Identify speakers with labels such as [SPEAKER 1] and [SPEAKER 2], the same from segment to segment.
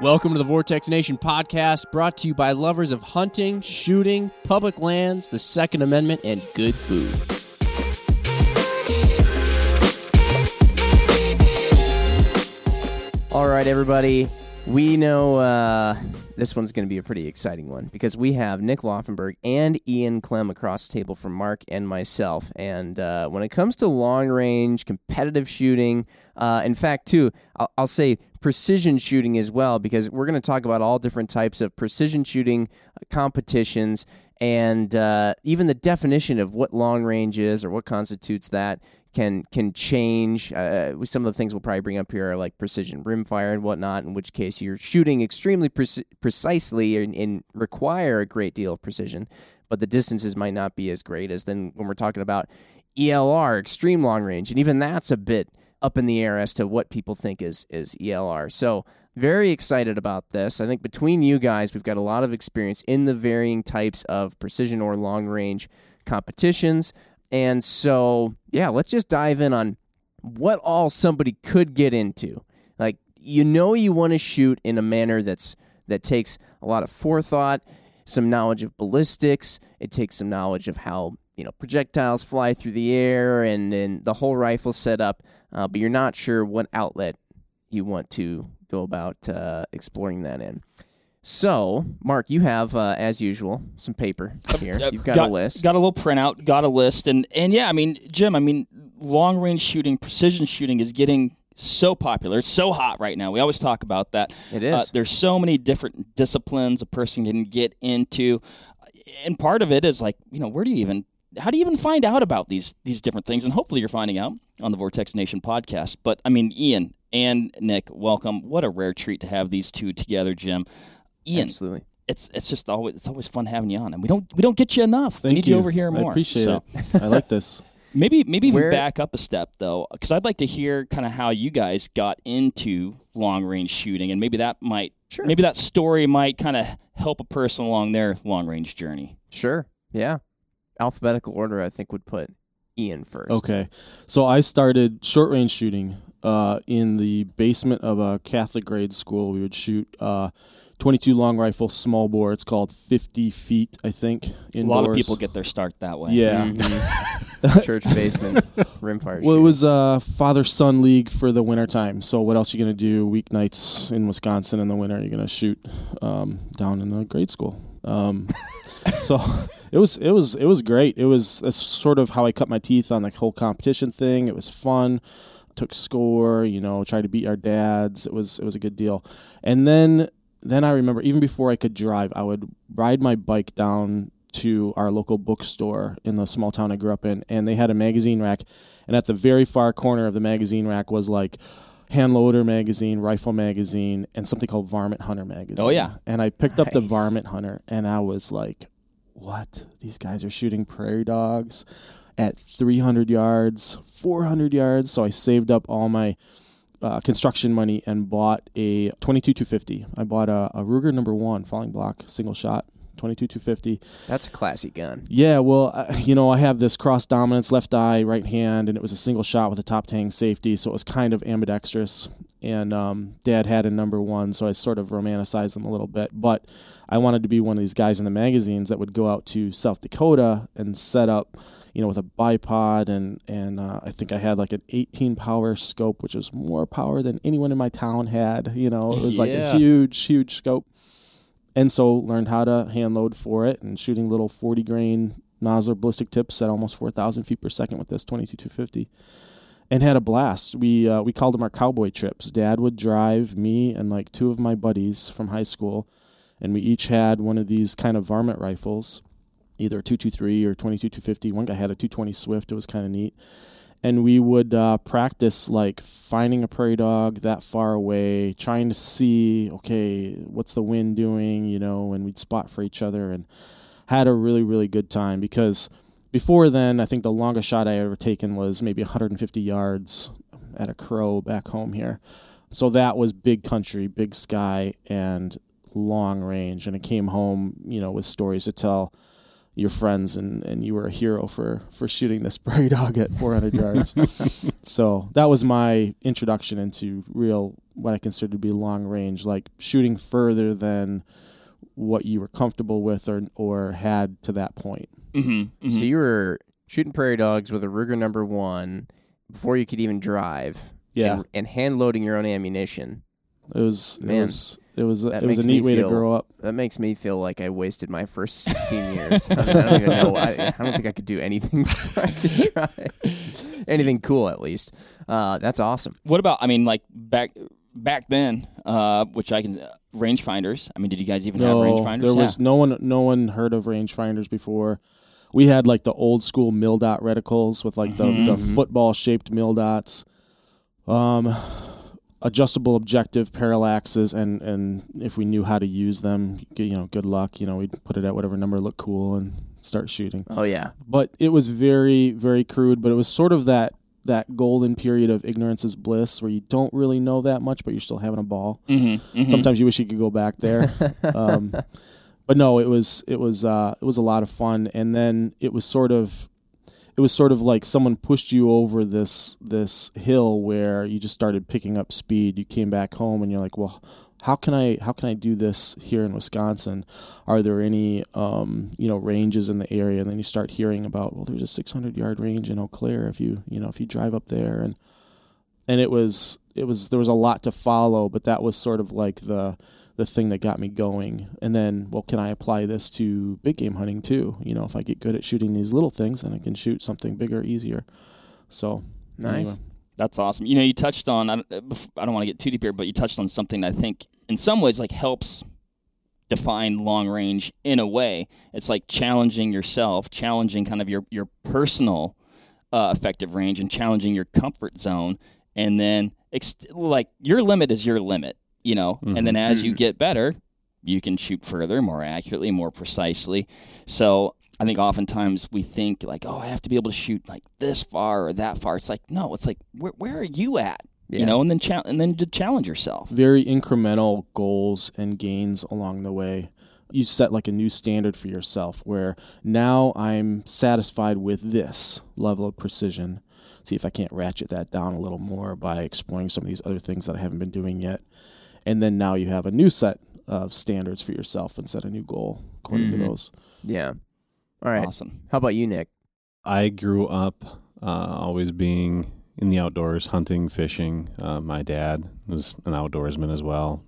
[SPEAKER 1] Welcome to the Vortex Nation podcast, brought to you by lovers of hunting, shooting, public lands, the Second Amendment, and good food. All right, everybody. We know uh, this one's going to be a pretty exciting one because we have Nick Laufenberg and Ian Clem across the table from Mark and myself. And uh, when it comes to long range, competitive shooting, uh, in fact, too, I'll, I'll, say precision shooting as well because we're going to talk about all different types of precision shooting competitions and uh, even the definition of what long range is or what constitutes that can can change. Uh, some of the things we'll probably bring up here are like precision rimfire and whatnot. In which case, you're shooting extremely pre- precisely and, and, require a great deal of precision, but the distances might not be as great as then when we're talking about ELR, extreme long range, and even that's a bit up in the air as to what people think is is ELR. So very excited about this. I think between you guys, we've got a lot of experience in the varying types of precision or long range competitions. And so, yeah, let's just dive in on what all somebody could get into. Like, you know, you want to shoot in a manner that's that takes a lot of forethought, some knowledge of ballistics. It takes some knowledge of how you know projectiles fly through the air and, and the whole rifle setup. Uh, but you're not sure what outlet you want to go about uh, exploring that in. So, Mark, you have, uh, as usual, some paper here. You've got,
[SPEAKER 2] got,
[SPEAKER 1] a list.
[SPEAKER 2] Got a little printout. Got a list, and and yeah, I mean, Jim, I mean, long range shooting, precision shooting is getting so popular. It's so hot right now. We always talk about that.
[SPEAKER 1] It is. Uh,
[SPEAKER 2] there's so many different disciplines a person can get into, and part of it is like, you know, where do you even how do you even find out about these these different things? And hopefully you're finding out on the Vortex Nation podcast. But I mean, Ian and Nick, welcome. What a rare treat to have these two together, Jim. Ian,
[SPEAKER 1] absolutely.
[SPEAKER 2] It's it's just always it's always fun having you on, and we don't we don't get you enough.
[SPEAKER 3] Thank
[SPEAKER 2] we need
[SPEAKER 3] you.
[SPEAKER 2] you over here more.
[SPEAKER 3] I appreciate
[SPEAKER 2] so.
[SPEAKER 3] it. I like this.
[SPEAKER 2] Maybe maybe even back up a step though, because I'd like to hear kind of how you guys got into long range shooting, and maybe that might
[SPEAKER 1] sure.
[SPEAKER 2] maybe that story might kind of help a person along their long range journey.
[SPEAKER 1] Sure. Yeah. Alphabetical order, I think, would put Ian first.
[SPEAKER 3] Okay. So I started short range shooting uh, in the basement of a Catholic grade school. We would shoot uh, 22 long rifle small bore. It's called 50 feet, I think. Indoors.
[SPEAKER 2] A lot of people get their start that way.
[SPEAKER 3] Yeah.
[SPEAKER 1] Mm-hmm. Church basement rimfire.
[SPEAKER 3] Well, it was uh, father son league for the wintertime. So what else are you gonna do weeknights in Wisconsin in the winter? You're gonna shoot um, down in the grade school. Um, so it was it was it was great. It was that's sort of how I cut my teeth on the whole competition thing. It was fun. Took score, you know, tried to beat our dads. It was it was a good deal. And then then I remember even before I could drive, I would ride my bike down to our local bookstore in the small town I grew up in, and they had a magazine rack. And at the very far corner of the magazine rack was like hand loader magazine, rifle magazine, and something called Varmint Hunter magazine.
[SPEAKER 2] Oh yeah.
[SPEAKER 3] And I picked nice. up the Varmint Hunter, and I was like, "What? These guys are shooting prairie dogs at 300 yards, 400 yards." So I saved up all my uh, construction money and bought a 22 250. I bought a, a Ruger number one falling block single shot 22 250.
[SPEAKER 1] That's a classy gun.
[SPEAKER 3] Yeah, well, uh, you know, I have this cross dominance left eye, right hand, and it was a single shot with a top tang safety, so it was kind of ambidextrous. And um, Dad had a number one, so I sort of romanticized them a little bit. But I wanted to be one of these guys in the magazines that would go out to South Dakota and set up, you know, with a bipod, and and uh, I think I had like an 18 power scope, which was more power than anyone in my town had. You know, it was
[SPEAKER 2] yeah.
[SPEAKER 3] like a huge, huge scope and so learned how to hand load for it and shooting little 40 grain Nosler ballistic tips at almost 4,000 feet per second with this 22 250 and had a blast. We uh, we called them our cowboy trips. Dad would drive me and like two of my buddies from high school, and we each had one of these kind of varmint rifles, either a 223 or 22 250. One guy had a 220 Swift. It was kind of neat and we would uh, practice like finding a prairie dog that far away, trying to see okay what's the wind doing, you know, and we'd spot for each other and had a really really good time because before then I think the longest shot I had ever taken was maybe 150 yards at a crow back home here, so that was big country, big sky, and long range, and it came home you know with stories to tell your friends and, and you were a hero for, for shooting this prairie dog at 400 yards. so that was my introduction into real what I consider to be long range, like shooting further than what you were comfortable with or or had to that point.
[SPEAKER 2] Mm-hmm,
[SPEAKER 1] So you were shooting prairie dogs with a Ruger number one before you could even drive.
[SPEAKER 3] Yeah,
[SPEAKER 1] And, and hand loading your own ammunition.
[SPEAKER 3] it was
[SPEAKER 1] Man,
[SPEAKER 3] it was it was,
[SPEAKER 1] that
[SPEAKER 3] it was a neat way
[SPEAKER 1] feel-
[SPEAKER 3] to grow up.
[SPEAKER 1] That makes me feel like I wasted my first 16 years. I don't, I don't even know. I, I don't think I could do anything before I could try. anything cool, at least. Uh, that's awesome.
[SPEAKER 2] What about? I mean, like back back then, uh, which I can uh, rangefinders. I mean, did you guys even have
[SPEAKER 3] No,
[SPEAKER 2] rangefinders?
[SPEAKER 3] there
[SPEAKER 2] Yeah.
[SPEAKER 3] was no one no one heard of rangefinders before. We had like the old school mil dot reticles with like the, the
[SPEAKER 1] Mhm.
[SPEAKER 3] football shaped mil dots, um, adjustable objective parallaxes, and and if we knew how to use them, you know, good luck. You know, we'd put it at whatever number looked cool and start shooting.
[SPEAKER 1] Oh, yeah.
[SPEAKER 3] But it was very very crude. But it was sort of that that golden period of ignorance is bliss, where you don't really know that much, but you're still having a ball.
[SPEAKER 2] Mhm, mhm.
[SPEAKER 3] Sometimes you wish you could go back there. um, but no, it was it was uh, it was a lot of fun, and then it was sort of it was sort of like someone pushed you over this this hill where you just started picking up speed. You came back home, and you're like, well. How can I how can I do this here in Wisconsin? Are there any um, you know ranges in the area? And then you start hearing about well, there's a 600 yard range in Eau Claire if you you know if you drive up there, and and it was it was there was a lot to follow, but that was sort of like the the thing that got me going. And then, well, can I apply this to big game hunting too? You know, if I get good at shooting these little things, then I can shoot something bigger easier. So
[SPEAKER 1] Nice.
[SPEAKER 3] anyway.
[SPEAKER 2] That's awesome. You know, you touched on. I don't, want to get too deep here, but you touched on something that I think, in some ways, like helps define long range in a way. It's like challenging yourself, challenging kind of your your personal uh, effective range, and challenging your comfort zone, and then ex- like your limit is your limit. You know, and then as you mm-hmm. get better, you can shoot further, more accurately, more precisely. So I think oftentimes we think like, oh, I have to be able to shoot like this far or that far. It's like no, it's like where where are you at?
[SPEAKER 1] Yeah.
[SPEAKER 2] You know, and then cha- and then to challenge yourself.
[SPEAKER 3] very incremental goals and gains along the way. You set like a new standard for yourself where now I'm satisfied with this level of precision. See if I can't ratchet that down a little more by exploring some of these other things that I haven't been doing yet. And then now you have a new set of standards for yourself and set a new goal according
[SPEAKER 1] Mhm.
[SPEAKER 3] to those.
[SPEAKER 1] Yeah. All right.
[SPEAKER 2] Awesome.
[SPEAKER 1] How about you, Nick?
[SPEAKER 4] I grew up uh, always being in the outdoors, hunting, fishing. Uh, my dad was an outdoorsman as well.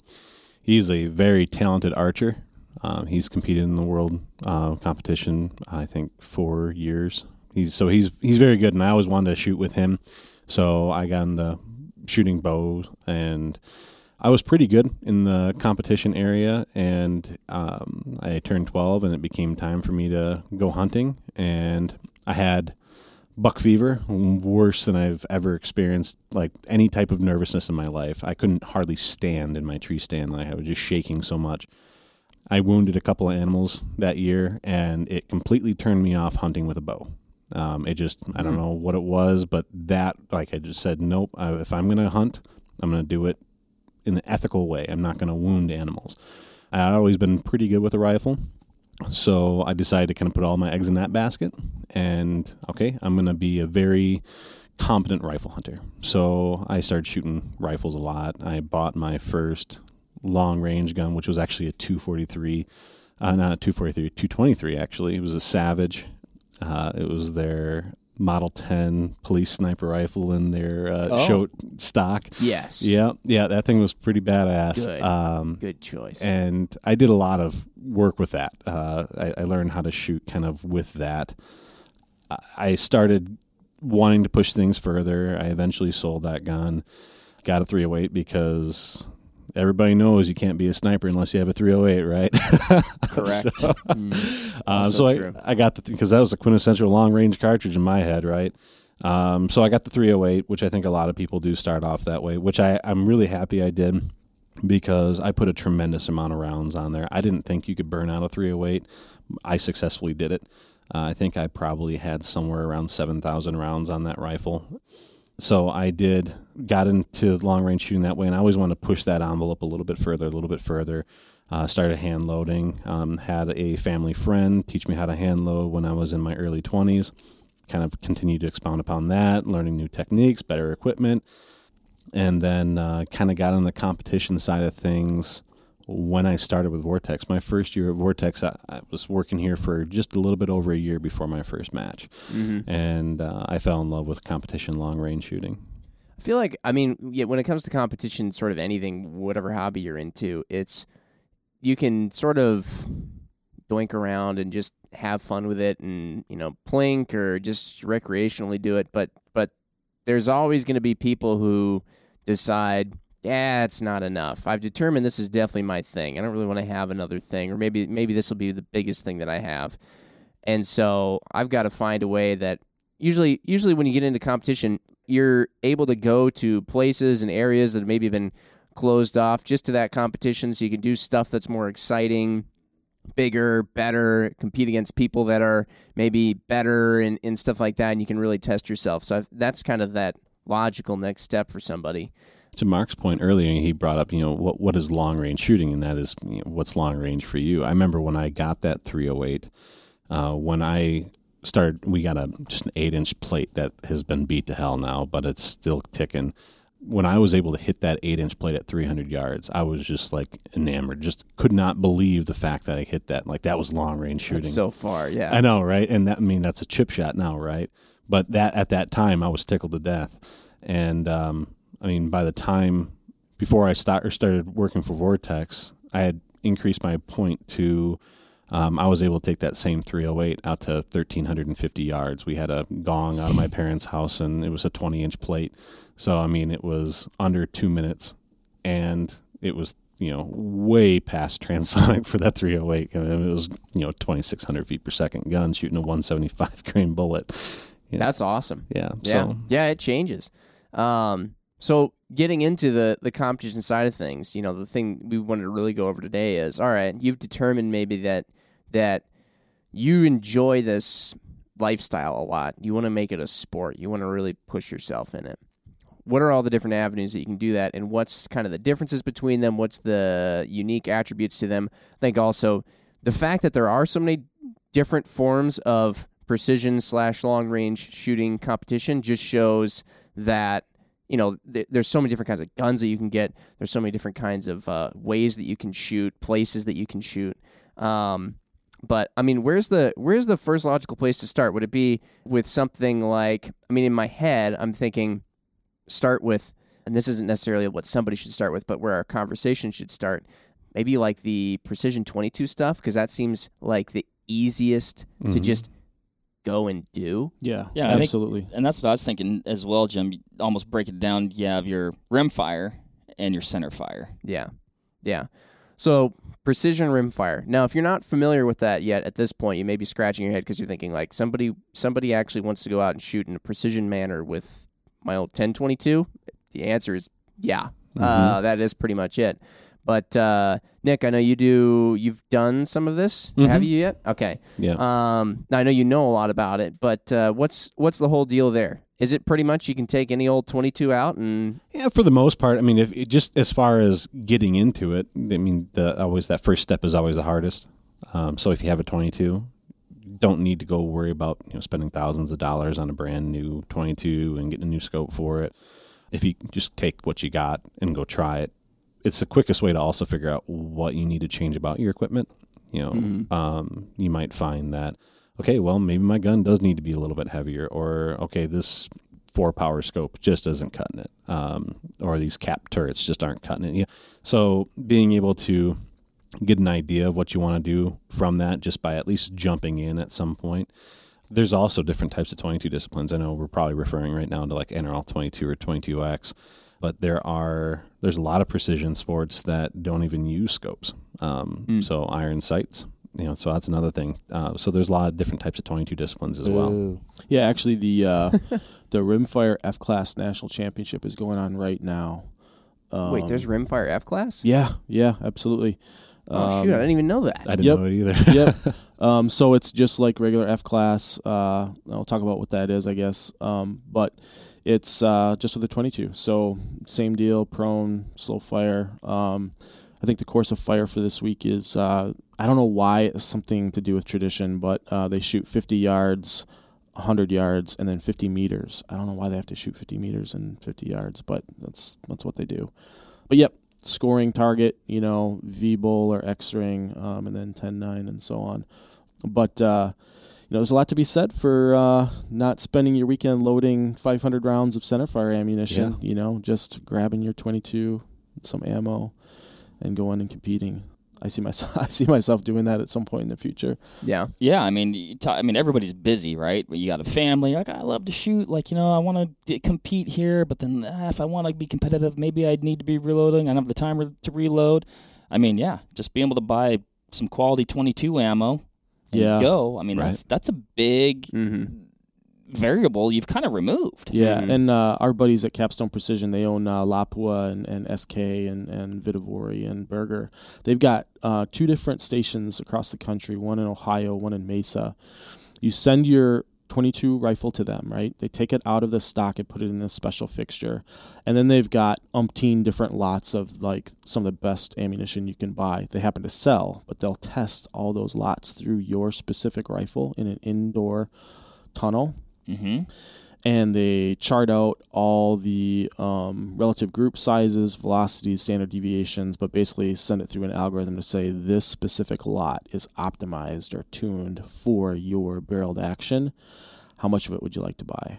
[SPEAKER 4] He's a very talented archer. Um, he's competed in the world uh, competition, I think, four years. He's so he's he's very good, and I always wanted to shoot with him. So I got into shooting bows, and I was pretty good in the competition area. And um, I turned twelve, and it became time for me to go hunting. And I had buck fever, worse than I've ever experienced. Like any type of nervousness in my life, I couldn't hardly stand in my tree stand. Like I was just shaking so much. I wounded a couple of animals that year, and it completely turned me off hunting with a bow. Um, it just, I don't know what it was, but that, like I just said, nope. I, if I'm going to hunt, I'm going to do it in an ethical way. I'm not going to wound animals. I'd always been pretty good with a rifle. So I decided to kind of put all my eggs in that basket. And okay, I'm going to be a very competent rifle hunter. So I started shooting rifles a lot. I bought my first long range gun, which was actually a 243, uh, not a 243, 223 actually. It was a Savage. Uh, it was their Model 10 police sniper rifle in their uh,
[SPEAKER 2] Oh.
[SPEAKER 4] Choate stock.
[SPEAKER 1] Yes.
[SPEAKER 4] Yeah, yeah, that thing was pretty badass.
[SPEAKER 1] Good.
[SPEAKER 4] Um,
[SPEAKER 1] Good choice.
[SPEAKER 4] and I did a lot of work with that. Uh, I, I learned how to shoot kind of with that. I- I started wanting to push things further. I eventually sold that gun, got a 308 because everybody knows you can't be a sniper unless you have a 308, right?
[SPEAKER 2] Correct.
[SPEAKER 4] So,
[SPEAKER 1] Mm. Also
[SPEAKER 4] so I. I got the because that was a quintessential long range cartridge in my head, right? Um, so I got the 308, which I think a lot of people do start off that way, which I, I'm really happy I did because I put a tremendous amount of rounds on there. I didn't think you could burn out a 308. I successfully did it. Uh, I think I probably had somewhere around 7,000 rounds on that rifle. So I did got into long range shooting that way, and I always wanted to push that envelope a little bit further, a little bit further. Uh, started hand loading. Um, had a family friend teach me how to hand load when I was in my early 20s. Kind of continued to expound upon that, learning new techniques, better equipment, and then uh, kind of got on the competition side of things when I started with Vortex. My first year at Vortex, I, I was working here for just a little bit over a year before my first match,
[SPEAKER 1] Mm-hmm.
[SPEAKER 4] and uh, I fell in love with competition long range shooting.
[SPEAKER 1] I feel like I mean, yeah, when it comes to competition, sort of anything, whatever hobby you're into, it's you can sort of doink around and just have fun with it, and you know, plink or just recreationally do it. But but there's always going to be people who decide, it's not enough. I've determined this is definitely my thing. I don't really want to have another thing, or maybe maybe this will be the biggest thing that I have. And so I've got to find a way that usually usually when you get into competition, you're able to go to places and areas that have maybe been closed off just to that competition so you can do stuff that's more exciting bigger better compete against people that are maybe better and, and stuff like that and you can really test yourself so I've, that's kind of that logical next step for somebody
[SPEAKER 4] To Mark's point earlier, he brought up, you know, what what is long range shooting, and that is you know, what's long range for you. I remember when I got that 308, uh, when I started, we got a just an eight inch plate that has been beat to hell now, but it's still ticking. When I was able to hit that eight inch plate at 300 yards, I was just like enamored. Just could not believe the fact that I hit that. Like that was long range shooting.
[SPEAKER 1] that's so far yeah
[SPEAKER 4] I know, right? And that I mean that's a chip shot now, right? But that at that time I was tickled to death. And um, I mean by the time before I start or started working for Vortex, I had increased my point to um, I was able to take that same 308 out to 1350 yards. We had a gong out of my parents' house and it was a 20 inch plate. So I mean it was under 2 minutes and it was you know, way past transonic for that 308. I mean, it was, you know, 2,600 feet per second gun shooting a 175 grain bullet. Yeah.
[SPEAKER 1] that's awesome
[SPEAKER 4] yeah.
[SPEAKER 1] Yeah,
[SPEAKER 4] So,
[SPEAKER 1] yeah, it changes. Um, so getting into the the competition side of things, you know, the thing we wanted to really go over today is, all right, you've determined maybe that that you enjoy this lifestyle a lot. You want to make it a sport. You want to really push yourself in it. What are all the different avenues that you can do that, and what's kind of the differences between them? What's the unique attributes to them? I think also the fact that there are so many different forms of precision slash long range shooting competition just shows that you know th- there's so many different kinds of guns that you can get. There's so many different kinds of uh, ways that you can shoot places that you can shoot. Um, but i mean where's the where's the first logical place to start? Would it be with something like i mean in my head i'm thinking start with and this isn't necessarily what somebody should start with but where our conversation should start maybe like the precision 22 stuff because that seems like the easiest to
[SPEAKER 4] Mhm.
[SPEAKER 1] just go and do
[SPEAKER 3] Yeah,
[SPEAKER 2] Yeah, I think-
[SPEAKER 3] absolutely.
[SPEAKER 2] And that's what I was thinking as well, Jim. Almost break it down. You have your rim fire and your center fire.
[SPEAKER 1] Yeah. Yeah. So precision rim fire. Now, if you're not familiar with that yet at this point, you may be scratching your head because you're thinking like somebody somebody actually wants to go out and shoot in a precision manner with my old 1022. The answer is yeah. Uh, that is pretty much it. But uh, Nick, I know you do. You've done some of this. Have
[SPEAKER 4] Mhm.
[SPEAKER 1] you yet? Okay.
[SPEAKER 4] yeah.
[SPEAKER 1] Um, now I know you know a lot about it, but uh, what's what's the whole deal there? Is it pretty much you can take any old 22 out and
[SPEAKER 4] Yeah, for the most part. I mean, if just as far as getting into it, I mean, the always that first step is always the hardest. Um, so if you have a 22, don't need to go worry about you know spending thousands of dollars on a brand new 22 and getting a new scope for it. If you just take what you got and go try it, it's the quickest way to also figure out what you need to change about your equipment. You know, um, you might find that okay, well, maybe my gun does need to be a little bit heavier, or okay, this four power scope just isn't cutting it, um, or these cap turrets just aren't cutting it. Yeah. So being able to get an idea of what you want to do from that just by at least jumping in at some point. There's also different types of 22 disciplines. I know we're probably referring right now to like NRL 22 or 22X, but there are there's a lot of precision sports that don't even use scopes. Um,
[SPEAKER 1] Mm.
[SPEAKER 4] So iron sights, you know, so that's another thing. Uh, so there's a lot of different types of 22 disciplines as well.
[SPEAKER 3] Yeah, actually, the uh, the Rimfire F Class National Championship is going on right now. Um,
[SPEAKER 1] wait? There's rimfire F class.
[SPEAKER 3] yeah, yeah, absolutely.
[SPEAKER 1] Oh shoot! I
[SPEAKER 3] Um,
[SPEAKER 1] didn't even know that.
[SPEAKER 4] I didn't
[SPEAKER 3] Yep.
[SPEAKER 4] know it either.
[SPEAKER 3] yep. Um, so it's just like regular F class. Uh, I'll talk about what that is, I guess. Um, but it's uh, just with a 22. So same deal, prone, slow fire. Um, I think the course of fire for this week is uh, I don't know why it's something to do with tradition, but uh, they shoot 50 yards, 100 yards, and then 50 meters. I don't know why they have to shoot 50 meters and 50 yards, but that's that's what they do. But yep, scoring target, you know, V bull or X ring, um, and then 10 9 and so on. But uh, know, there's a lot to be said for uh, not spending your weekend loading 500 rounds of centerfire ammunition. You know, just grabbing your 22, some ammo, and going and competing. I see myself. I see myself doing that at some point in the future.
[SPEAKER 1] Yeah.
[SPEAKER 2] Yeah, I mean, you ta- I mean, everybody's busy, right? You got a family. Like, I love to shoot. Like, you know, I want to compete here, but then ah, if I want to be competitive, maybe I'd need to be reloading. I don't have the time re- to reload. I mean, yeah, just being able to buy some quality 22 ammo. And
[SPEAKER 3] Yeah.
[SPEAKER 2] Go. I mean,
[SPEAKER 4] Right.
[SPEAKER 2] that's that's a big
[SPEAKER 1] hmm
[SPEAKER 2] variable you've kind of removed.
[SPEAKER 3] Yeah,
[SPEAKER 1] Mhm.
[SPEAKER 3] and uh, our buddies at Capstone Precision, they own uh, Lapua and, and SK and, and Vihtavuori and Berger. They've got uh, two different stations across the country, one in Ohio, one in Mesa. You send your 22 rifle to them, right? They take it out of the stock and put it in this special fixture. And then they've got umpteen different lots of like some of the best ammunition you can buy. They happen to sell, but they'll test all those lots through your specific rifle in an indoor tunnel
[SPEAKER 2] Mm-hmm.
[SPEAKER 3] And they chart out all the um, relative group sizes, velocities, standard deviations, but basically send it through an algorithm to say this specific lot is optimized or tuned for your barreled action. How much of it would you like to buy?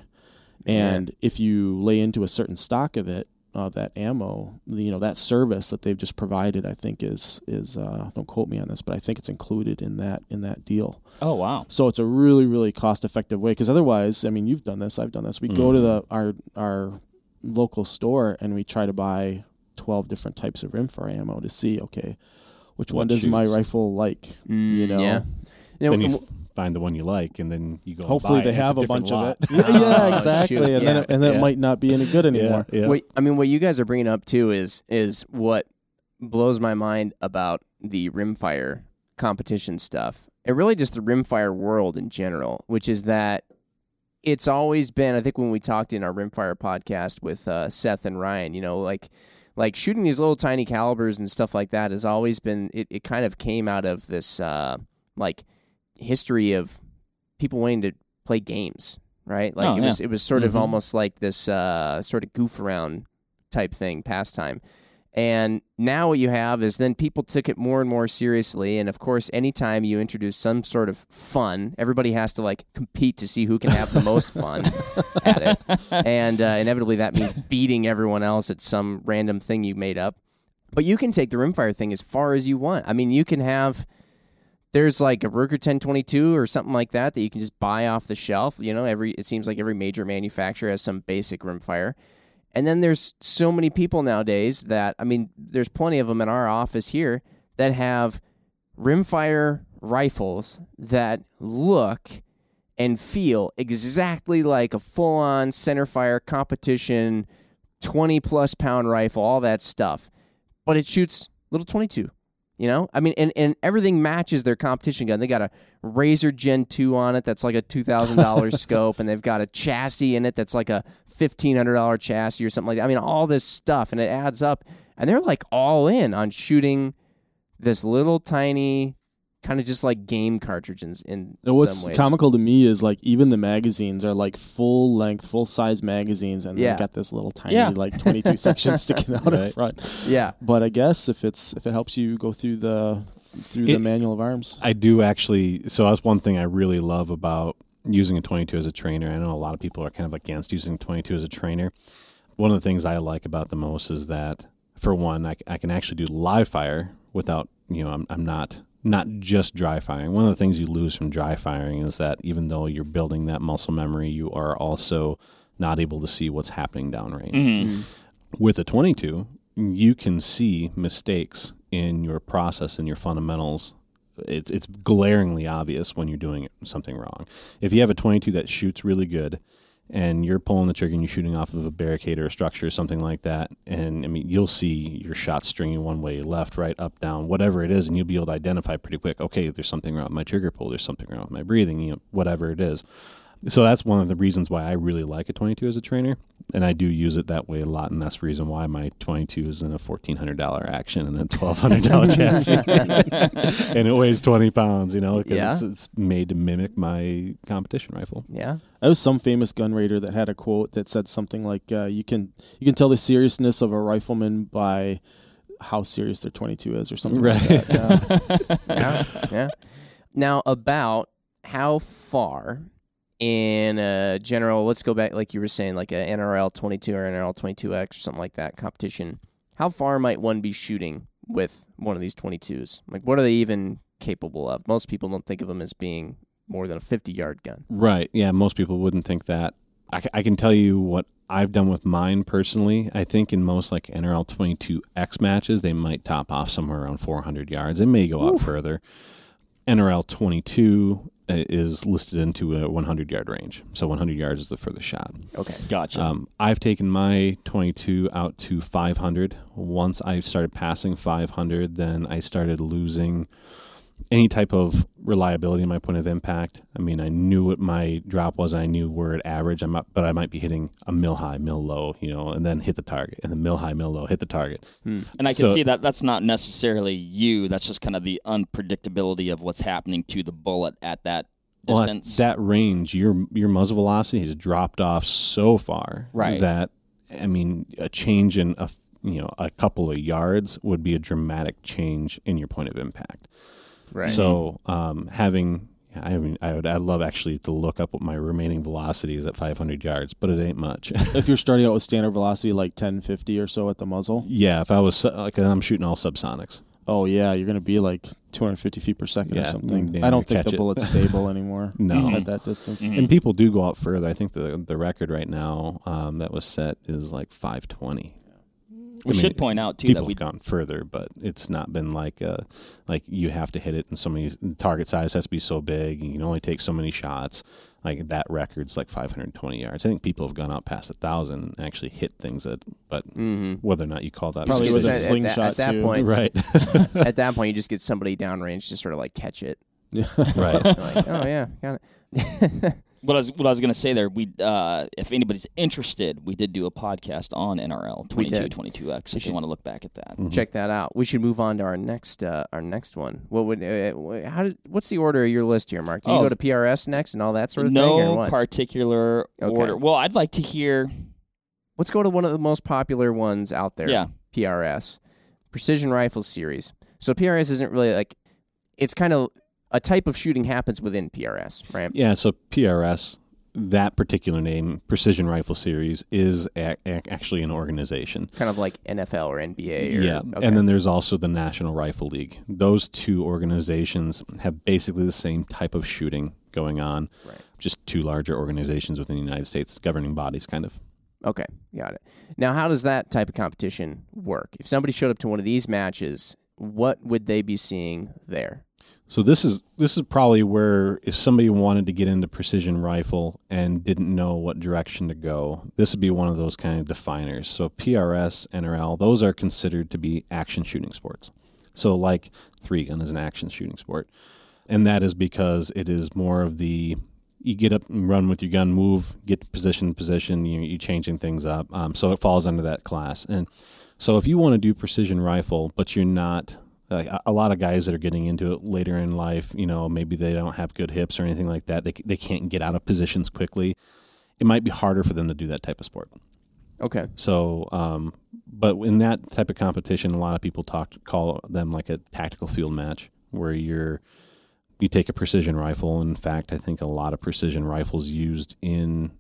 [SPEAKER 3] And if you lay into a certain stock of it, uh, that ammo, you know, that service that they've just provided, I think is is uh, don't quote me on this, but I think it's included in that in that deal.
[SPEAKER 2] Oh wow.
[SPEAKER 3] So it's a really, really cost effective way because otherwise, I mean, you've done this, I've done this. We go to the our our local store and we try to buy twelve different types of rimfire ammo to see, okay, which
[SPEAKER 4] What
[SPEAKER 3] one does my rifle like?
[SPEAKER 1] Mm,
[SPEAKER 3] you know,
[SPEAKER 1] Yeah. You know,
[SPEAKER 4] then you
[SPEAKER 1] w-
[SPEAKER 4] f- find the one you like, and then you go. and
[SPEAKER 3] hopefully
[SPEAKER 4] buy
[SPEAKER 3] they
[SPEAKER 4] it.
[SPEAKER 3] Have a
[SPEAKER 4] different
[SPEAKER 3] bunch
[SPEAKER 4] lot.
[SPEAKER 3] of it.
[SPEAKER 1] Oh,
[SPEAKER 3] yeah, exactly.
[SPEAKER 1] shoot,
[SPEAKER 3] And then
[SPEAKER 1] yeah,
[SPEAKER 3] it, and then
[SPEAKER 4] yeah.
[SPEAKER 3] it might not be any good anymore.
[SPEAKER 4] Yeah, yeah.
[SPEAKER 1] What, I mean, what you guys are bringing up too is is what blows my mind about the rimfire competition stuff, and really just the rimfire world in general, which is that it's always been. I think when we talked in our rimfire podcast with uh, Seth and Ryan, you know, like like shooting these little tiny calibers and stuff like that has always been. It, it kind of came out of this uh, like history of people wanting to play games, right? Like
[SPEAKER 2] Oh,
[SPEAKER 1] it was
[SPEAKER 2] yeah.
[SPEAKER 1] it was sort of
[SPEAKER 3] Mhm.
[SPEAKER 1] almost like this uh, sort of goof around type thing, pastime. And now what you have is then people took it more and more seriously. And of course, anytime you introduce some sort of fun, everybody has to like compete to see who can have the most fun at it. And uh, inevitably, that means beating everyone else at some random thing you made up. But you can take the rimfire thing as far as you want. I mean, you can have there's like a Ruger 1022 or something like that that you can just buy off the shelf. You know, every it seems like every major manufacturer has some basic rimfire. And then there's so many people nowadays that I mean, there's plenty of them in our office here that have rimfire rifles that look and feel exactly like a full-on centerfire competition 20 plus pound rifle, all that stuff. But it shoots little 22. You know, I mean, and, and everything matches their competition gun. They got a Razor Gen 2 on it that's like a $2,000 scope, and they've got a chassis in it that's like a $1,500 chassis or something like that. I mean, all this stuff, and it adds up. And they're like all in on shooting this little tiny, kind of just like game cartridges in
[SPEAKER 3] And What's
[SPEAKER 1] some ways.
[SPEAKER 3] What's comical to me is like even the magazines are like full length, full size magazines, and
[SPEAKER 1] Yeah.
[SPEAKER 3] they got this little tiny
[SPEAKER 2] Yeah.
[SPEAKER 3] like twenty two section sticking out in
[SPEAKER 4] Right.
[SPEAKER 3] front.
[SPEAKER 1] Yeah.
[SPEAKER 3] But I guess if it's if it helps you go through the through the manual of arms,
[SPEAKER 4] I do actually. So that's one thing I really love about using a 22 as a trainer. I know a lot of people are kind of against using 22 as a trainer. One of the things I like about the most is that, for one, i, I can actually do live fire without, you know, I'm, I'm not not just dry firing. One of the things you lose from dry firing is that even though you're building that muscle memory, you are also not able to see what's happening downrange
[SPEAKER 2] Mm-hmm.
[SPEAKER 4] with a 22 you can see mistakes in your process and your fundamentals it's, it's glaringly obvious when you're doing something wrong if you have a 22 that shoots really good and you're pulling the trigger and you're shooting off of a barricade or a structure or something like that and i mean you'll see your shot stringing one way left right up down whatever it is and you'll be able to identify pretty quick okay there's something wrong with my trigger pull there's something wrong with my breathing you know whatever it is so that's one of the reasons why I really like a 22 as a trainer, and I do use it that way a lot, and that's the reason why my 22 is in a $1,400 action and a $1,200 chassis, and it weighs 20 pounds. You know, because
[SPEAKER 1] Yeah.
[SPEAKER 4] it's, it's made to mimic my competition rifle.
[SPEAKER 1] Yeah.
[SPEAKER 3] There was some famous gun raider that had a quote that said something like, uh, "You can you can tell the seriousness of a rifleman by how serious their 22 is, or something like
[SPEAKER 4] Right.
[SPEAKER 3] that." Yeah.
[SPEAKER 1] yeah, yeah. Now, about how far in a general, let's go back, like you were saying, like a NRL 22 or NRL 22X or something like that competition, how far might one be shooting with one of these 22s? Like, what are they even capable of? Most people don't think of them as being more than a 50 yard gun.
[SPEAKER 4] Right. Yeah. Most people wouldn't think that. I, I can tell you what I've done with mine personally. I think in most like NRL 22X matches, they might top off somewhere around 400 yards. It may go out further. NRL 22 uh, is listed into a 100 yard range. So 100 yards is the furthest shot.
[SPEAKER 1] Okay.
[SPEAKER 2] Gotcha.
[SPEAKER 4] Um, I've taken my 22 out to 500. Once I started passing 500, then I started losing any type of reliability in my point of impact. I mean, I knew what my drop was. I knew where it averaged. I'm up, but I might be hitting a mil high, mil low, you know, and then hit the target, and then mil high, mil low, hit the target. Hmm.
[SPEAKER 2] and I can
[SPEAKER 4] so-
[SPEAKER 2] see that that's not necessarily you. That's just kind of the unpredictability of what's happening to the bullet at that
[SPEAKER 4] Well, at
[SPEAKER 2] distance.
[SPEAKER 4] that range, your your muzzle velocity has dropped off so far
[SPEAKER 2] Right.
[SPEAKER 4] that I mean, a change in a you know a couple of yards would be a dramatic change in your point of impact.
[SPEAKER 1] Right.
[SPEAKER 4] So um, having I mean, I would I love actually to look up what my remaining velocity is at 500 yards, but it ain't much.
[SPEAKER 3] if you're starting out with standard velocity like 1050 or so at the muzzle,
[SPEAKER 4] yeah, if I was like I'm shooting all subsonics.
[SPEAKER 3] oh yeah, you're gonna be like 250 feet per second or something.
[SPEAKER 4] damn
[SPEAKER 3] I don't think the
[SPEAKER 4] it.
[SPEAKER 3] bullet's stable anymore.
[SPEAKER 4] No.
[SPEAKER 3] at that distance.
[SPEAKER 2] Mhm.
[SPEAKER 4] And people do go out further. I think the the record right now um, that was set is like 520.
[SPEAKER 2] We
[SPEAKER 4] I mean,
[SPEAKER 2] should point out too
[SPEAKER 4] people
[SPEAKER 2] that we
[SPEAKER 4] have gone further, but it's not been like uh like you have to hit it and so many target size has to be so big and you can only take so many shots. Like that record's like 520 yards. I think people have gone out past a thousand and actually hit things that, but
[SPEAKER 1] mm-hmm.
[SPEAKER 4] whether or not you call that
[SPEAKER 3] Probably
[SPEAKER 1] Just
[SPEAKER 3] with a
[SPEAKER 1] at that-
[SPEAKER 3] slingshot
[SPEAKER 1] at that
[SPEAKER 3] too.
[SPEAKER 1] point,
[SPEAKER 4] right,
[SPEAKER 1] at that point, you just get somebody downrange to sort of like catch it.
[SPEAKER 4] right.
[SPEAKER 1] Like, oh yeah, got it.
[SPEAKER 2] What I was what I was going to say there. We uh, if anybody's interested, we did do a podcast on NRL
[SPEAKER 1] We
[SPEAKER 2] 22
[SPEAKER 1] did.
[SPEAKER 2] 22x.
[SPEAKER 1] We
[SPEAKER 2] If you want to look back at that.
[SPEAKER 4] Mhm.
[SPEAKER 1] Check that out. We should move on to our next uh, our next one. What would uh, how did what's the order of your list here, Mark? Do you
[SPEAKER 2] Oh.
[SPEAKER 1] go to PRS next and all that sort of thing,
[SPEAKER 2] no particular
[SPEAKER 1] Okay.
[SPEAKER 2] order. Well, I'd like to hear.
[SPEAKER 1] Let's go to one of the most popular ones out there.
[SPEAKER 2] Yeah,
[SPEAKER 1] PRS, Precision Rifle Series. So PRS isn't really like it's kind of a type of shooting happens within PRS, right?
[SPEAKER 4] Yeah, so PRS, that particular name, Precision Rifle Series, is a- a- actually an organization.
[SPEAKER 1] Kind of like NFL or NBA. Or,
[SPEAKER 4] yeah,
[SPEAKER 1] okay.
[SPEAKER 4] and then there's also the National Rifle League. Those two organizations have basically the same type of shooting going on,
[SPEAKER 1] Right.
[SPEAKER 4] just two larger organizations within the United States, governing bodies, kind of.
[SPEAKER 1] Okay, got it. Now, how does that type of competition work? If somebody showed up to one of these matches, what would they be seeing there?
[SPEAKER 4] So this is this is probably where if somebody wanted to get into precision rifle and didn't know what direction to go, this would be one of those kind of definers. So PRS, NRL, those are considered to be action shooting sports. So like three gun is an action shooting sport, and that is because it is more of the you get up and run with your gun, move, get position, position. You you changing things up. Um, so it falls under that class. And so if you want to do precision rifle, but you're not like a- lot of guys that are getting into it later in life, you know, maybe they don't have good hips or anything like that. They they can't get out of positions quickly. It might be harder for them to do that type of sport.
[SPEAKER 1] Okay.
[SPEAKER 4] So, um, but in that type of competition, a lot of people talk call them like a tactical field match, where you're you take a precision rifle. In fact, I think a lot of precision rifles used in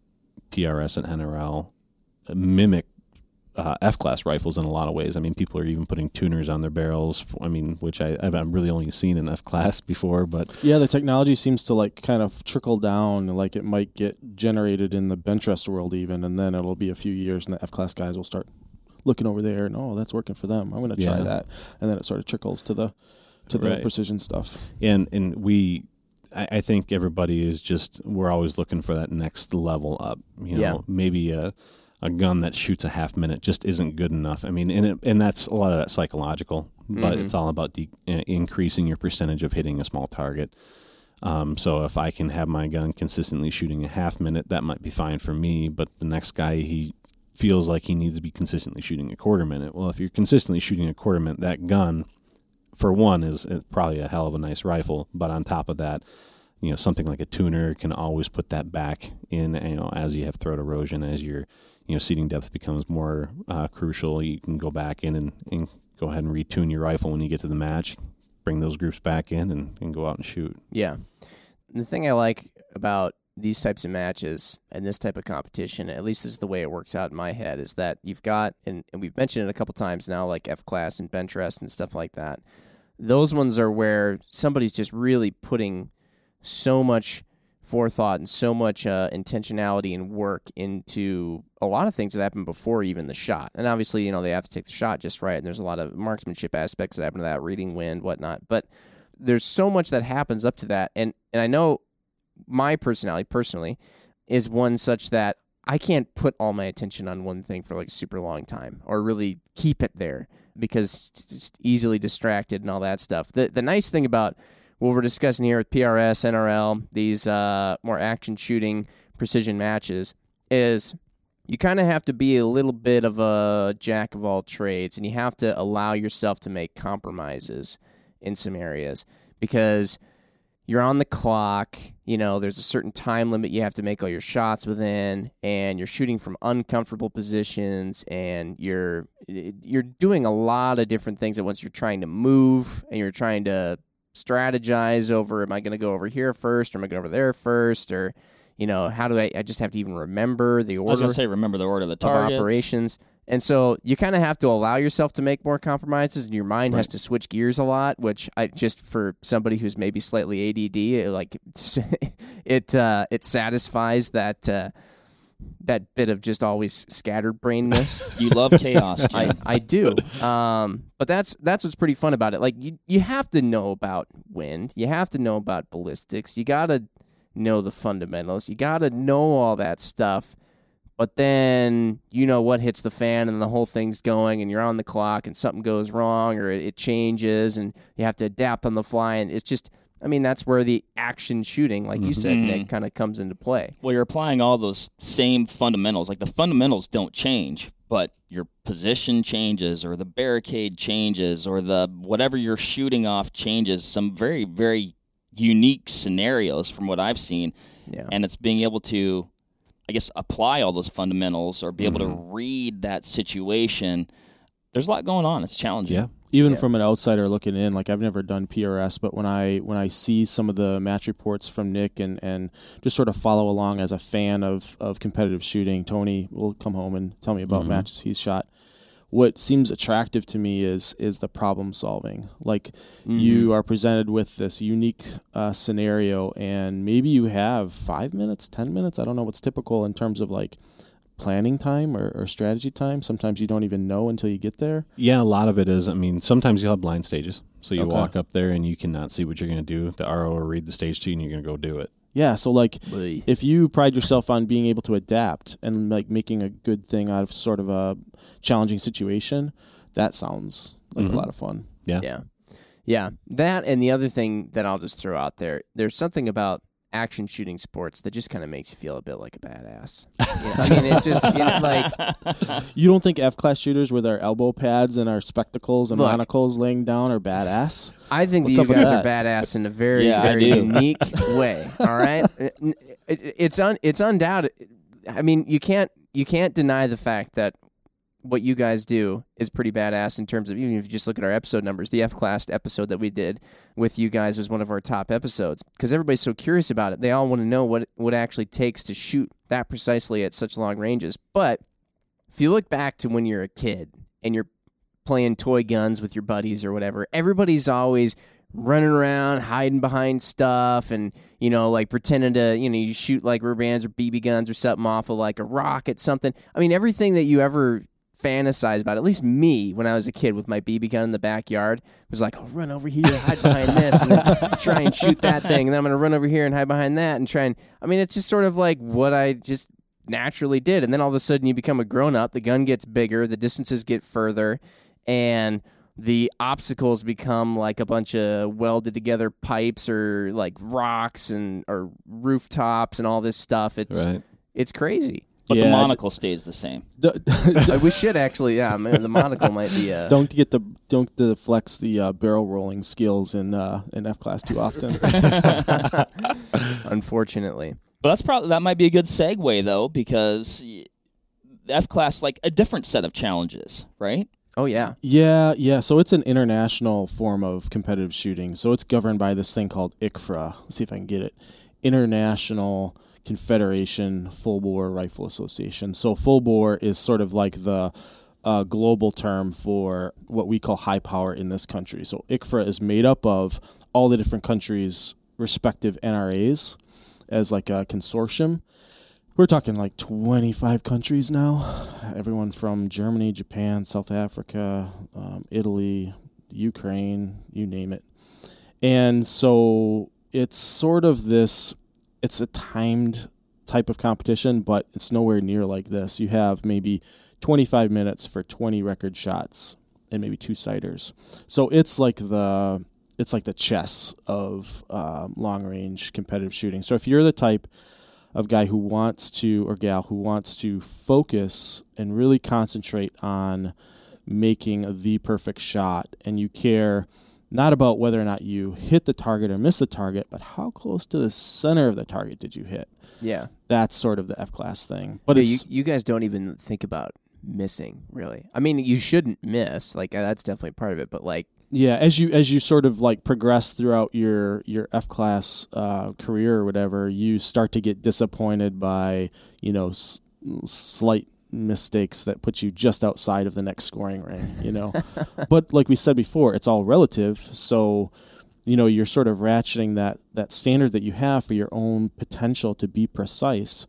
[SPEAKER 4] PRS and NRL mimic uh, F class rifles in a lot of ways. I mean, people are even putting tuners on their barrels. I mean, which I, I've I've really only seen in F class before, but
[SPEAKER 3] Yeah, the technology seems to like kind of trickle down, like it might get generated in the bench rest world even, and then it'll be a few years, and the F class guys will start looking over there, and oh, that's working for them. I'm going to try
[SPEAKER 4] Yeah.
[SPEAKER 3] that, and then it sort of trickles to the to the
[SPEAKER 4] Right.
[SPEAKER 3] precision stuff.
[SPEAKER 4] and and we I, I think everybody is just we're always looking for that next level up you know
[SPEAKER 1] Yeah.
[SPEAKER 4] maybe a a gun that shoots a half minute just isn't good enough i mean and it, and that's a lot of that psychological but
[SPEAKER 1] Mhm.
[SPEAKER 4] it's all about de- uh, increasing your percentage of hitting a small target Um, so if I can have my gun consistently shooting a half minute, that might be fine for me. But the next guy, he feels like he needs to be consistently shooting a quarter minute. Well, if you're consistently shooting a quarter minute, that gun, for one, is, is probably a hell of a nice rifle. But on top of that, you know, something like a tuner can always put that back in. You know, as you have throat erosion, as your you know seating depth becomes more uh, crucial, you can go back in and, and go ahead and retune your rifle when you get to the match. Bring those groups back in and, and go out and shoot.
[SPEAKER 1] Yeah. The thing I like about these types of matches and this type of competition, at least this is the way it works out in my head, is that you've got, and, and we've mentioned it a couple times now, like F class and bench rest and stuff like that. Those ones are where somebody's just really putting so much forethought and so much uh, intentionality and work into a lot of things that happen before even the shot. And obviously, you know, they have to take the shot just right. And there's a lot of marksmanship aspects that happen to that, reading wind, whatnot. But there's so much that happens up to that. And and I know my personality personally is one such that I can't put all my attention on one thing for like a super long time or really keep it there because it's easily distracted and all that stuff. The the nice thing about what we're discussing here with PRS, NRL, these uh, more action shooting precision matches is you kind of have to be a little bit of a jack of all trades and you have to allow yourself to make compromises in some areas because you're on the clock, you know, there's a certain time limit you have to make all your shots within and you're shooting from uncomfortable positions and you're you're doing a lot of different things at once. You're trying to move and you're trying to strategize over am I going to go over here first or am I going over there first or you know how do I I just have to even remember the order
[SPEAKER 2] I was gonna say remember the order of the
[SPEAKER 1] of operations. And so you kind of have to allow yourself to make more compromises, and your mind has to switch gears a lot. Which I just for somebody who's maybe slightly ADD, it, like it uh, it satisfies that uh, that bit of just always scattered brainness.
[SPEAKER 2] You love chaos.
[SPEAKER 1] I, I do. Um, but that's that's what's pretty fun about it. Like you you have to know about wind. You have to know about ballistics. You gotta know the fundamentals. You gotta know all that stuff. But then you know what hits the fan and the whole thing's going and you're on the clock and something goes wrong or it, it changes and you have to adapt on the fly and it's just I mean that's where the action shooting, like you said, Nick, mm-hmm. kind of comes into play.
[SPEAKER 2] Well, you're applying all those same fundamentals. Like the fundamentals don't change, but your position changes, or the barricade changes, or the whatever you're shooting off changes. Some very, very unique scenarios from what I've seen,
[SPEAKER 1] Yeah.
[SPEAKER 2] and it's being able to, I guess, apply all those fundamentals or be able to mm-hmm. read that situation. There's a lot going on. It's challenging.
[SPEAKER 4] Yeah.
[SPEAKER 3] Even
[SPEAKER 1] Yeah.
[SPEAKER 3] from an outsider looking in like i've never done prs but when i when i see some of the match reports from nick and and just sort of follow along as a fan of of competitive shooting tony will come home and tell me about matches he's shot. What seems attractive to me is is the problem solving. Like you are presented with this unique uh, scenario and maybe you have five minutes ten minutes i don't know what's typical in terms of like planning time or, or strategy time sometimes you don't even know until you get there
[SPEAKER 4] Yeah, a lot of it is. I mean, sometimes you'll have blind stages. So you
[SPEAKER 3] Okay.
[SPEAKER 4] walk up there and you cannot see what you're going to do. The RO will read the stage to you and you're going to go do it.
[SPEAKER 3] Yeah, so like
[SPEAKER 1] Bleh.
[SPEAKER 3] if you pride yourself on being able to adapt and like making a good thing out of sort of a challenging situation, that sounds like
[SPEAKER 4] Mhm.
[SPEAKER 3] a lot of fun.
[SPEAKER 4] Yeah.
[SPEAKER 1] Yeah. Yeah. That and the other thing that I'll just throw out there, there's something about action shooting sports that just kind of makes you feel a bit like a badass. You know, I mean, it's just, you know, like,
[SPEAKER 3] You don't think F class shooters with our elbow pads and our spectacles and
[SPEAKER 1] Look.
[SPEAKER 3] monocles laying down are badass?
[SPEAKER 1] I think
[SPEAKER 3] What's
[SPEAKER 1] these
[SPEAKER 3] up with
[SPEAKER 1] guys are badass in a very,
[SPEAKER 2] Yeah,
[SPEAKER 1] very unique way. All right. It- it- it's un, it's undoubted. I mean, you can't, you can't deny the fact that what you guys do is pretty badass in terms of even if you just look at our episode numbers. The F class episode that we did with you guys was one of our top episodes because everybody's so curious about it. They all want to know what what actually takes to shoot that precisely at such long ranges. But if you look back to when you're a kid and you're playing toy guns with your buddies or whatever, everybody's always running around hiding behind stuff and you know like pretending to you know you shoot like rubber bands or BB guns or something off of like a rocket something. I mean everything that you ever fantasize about at least me when I was a kid with my BB gun in the backyard was like I'll run over here hide behind this and then try and shoot that thing and then I'm going to run over here and hide behind that and try and I mean it's just sort of like what I just naturally did and then all of a sudden you become a grown up the gun gets bigger the distances get further and the obstacles become like a bunch of welded together pipes or like rocks and or rooftops and all this stuff. It's
[SPEAKER 4] Right.
[SPEAKER 1] it's crazy.
[SPEAKER 2] But the
[SPEAKER 3] Yeah.
[SPEAKER 2] monocle stays the same.
[SPEAKER 3] D-
[SPEAKER 1] Uh, we should actually, yeah. man, The monocle might be uh,
[SPEAKER 3] don't get the don't the flex the uh, barrel rolling skills in uh, in F class too often.
[SPEAKER 1] Unfortunately,
[SPEAKER 2] But that's probably that might be a good segue though, because F class like a different set of challenges, right?
[SPEAKER 1] oh yeah,
[SPEAKER 3] Yeah, yeah. So it's an international form of competitive shooting. So it's governed by this thing called ICFRA. Let's see if I can get it. International Confederation Full Bore Rifle Association. So full bore is sort of like the uh, global term for what we call high power in this country. So ICFRA is made up of all the different countries' respective NRAs as like a consortium. We're talking like 25 countries now. Everyone from Germany, Japan, South Africa, um, Italy, Ukraine, you name it. And so it's sort of this, it's a timed type of competition, but it's nowhere near like this. You have maybe 25 minutes for 20 record shots and maybe two sighters. So it's like the it's like the chess of um, long range competitive shooting. So if you're the type of guy who wants to or gal who wants to focus and really concentrate on making the perfect shot and you care not about whether or not you hit the target or miss the target but how close to the center of the target did you hit
[SPEAKER 1] yeah.
[SPEAKER 3] that's sort of the f class thing but
[SPEAKER 1] But you, you guys don't even think about missing, really. I mean, you shouldn't miss. Like uh, that's definitely part of it. But like,
[SPEAKER 3] yeah as you as you sort of like progress throughout your your f class uh, career or whatever you start to get disappointed by you know s- slight mistakes that put you just outside of the next scoring ring you know? But like we said before it's all relative. So you know you're sort of ratcheting that that standard that you have for your own potential to be precise.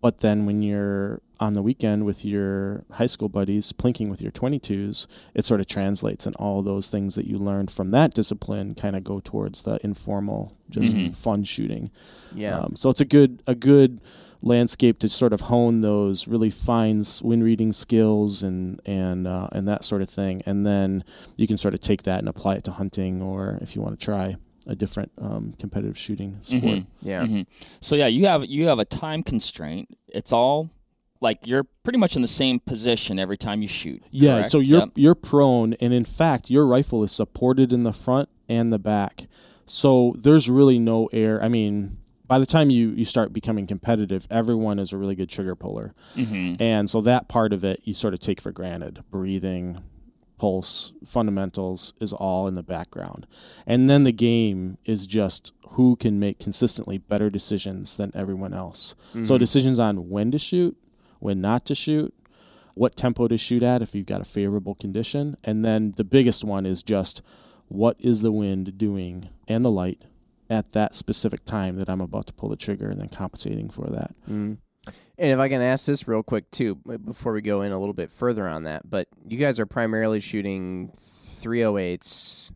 [SPEAKER 3] But then when you're on the weekend with your high school buddies plinking with your 22s it sort of translates and all those things that you learned from that discipline kind of go towards the informal just
[SPEAKER 2] Mhm.
[SPEAKER 3] fun shooting.
[SPEAKER 1] Yeah,
[SPEAKER 3] um, so it's a good a good landscape to sort of hone those really fine s- wind reading skills and and uh, and that sort of thing and then you can sort of take that and apply it to hunting or if you want to try a different um, competitive shooting sport
[SPEAKER 2] Mhm.
[SPEAKER 1] yeah.
[SPEAKER 2] Mhm. So yeah, you have you have a time constraint. It's all like you're pretty much in the same position every time you shoot.
[SPEAKER 3] Yeah,
[SPEAKER 2] correct?
[SPEAKER 3] so you're
[SPEAKER 2] Yep.
[SPEAKER 3] you're prone, and in fact, your rifle is supported in the front and the back. So there's really no air. I mean, by the time you you start becoming competitive, everyone is a really good trigger puller,
[SPEAKER 2] Mhm.
[SPEAKER 3] and so that part of it you sort of take for granted. Breathing, pulse, fundamentals is all in the background, and then the game is just who can make consistently better decisions than everyone else. So
[SPEAKER 1] Mhm.
[SPEAKER 3] decisions on when to shoot, when not to shoot, what tempo to shoot at if you've got a favorable condition, and then the biggest one is just what is the wind doing and the light at that specific time that I'm about to pull the trigger, and then compensating for that.
[SPEAKER 1] Mm. And if I can ask this real quick too, before we go in a little bit further on that, but you guys are primarily shooting 308s.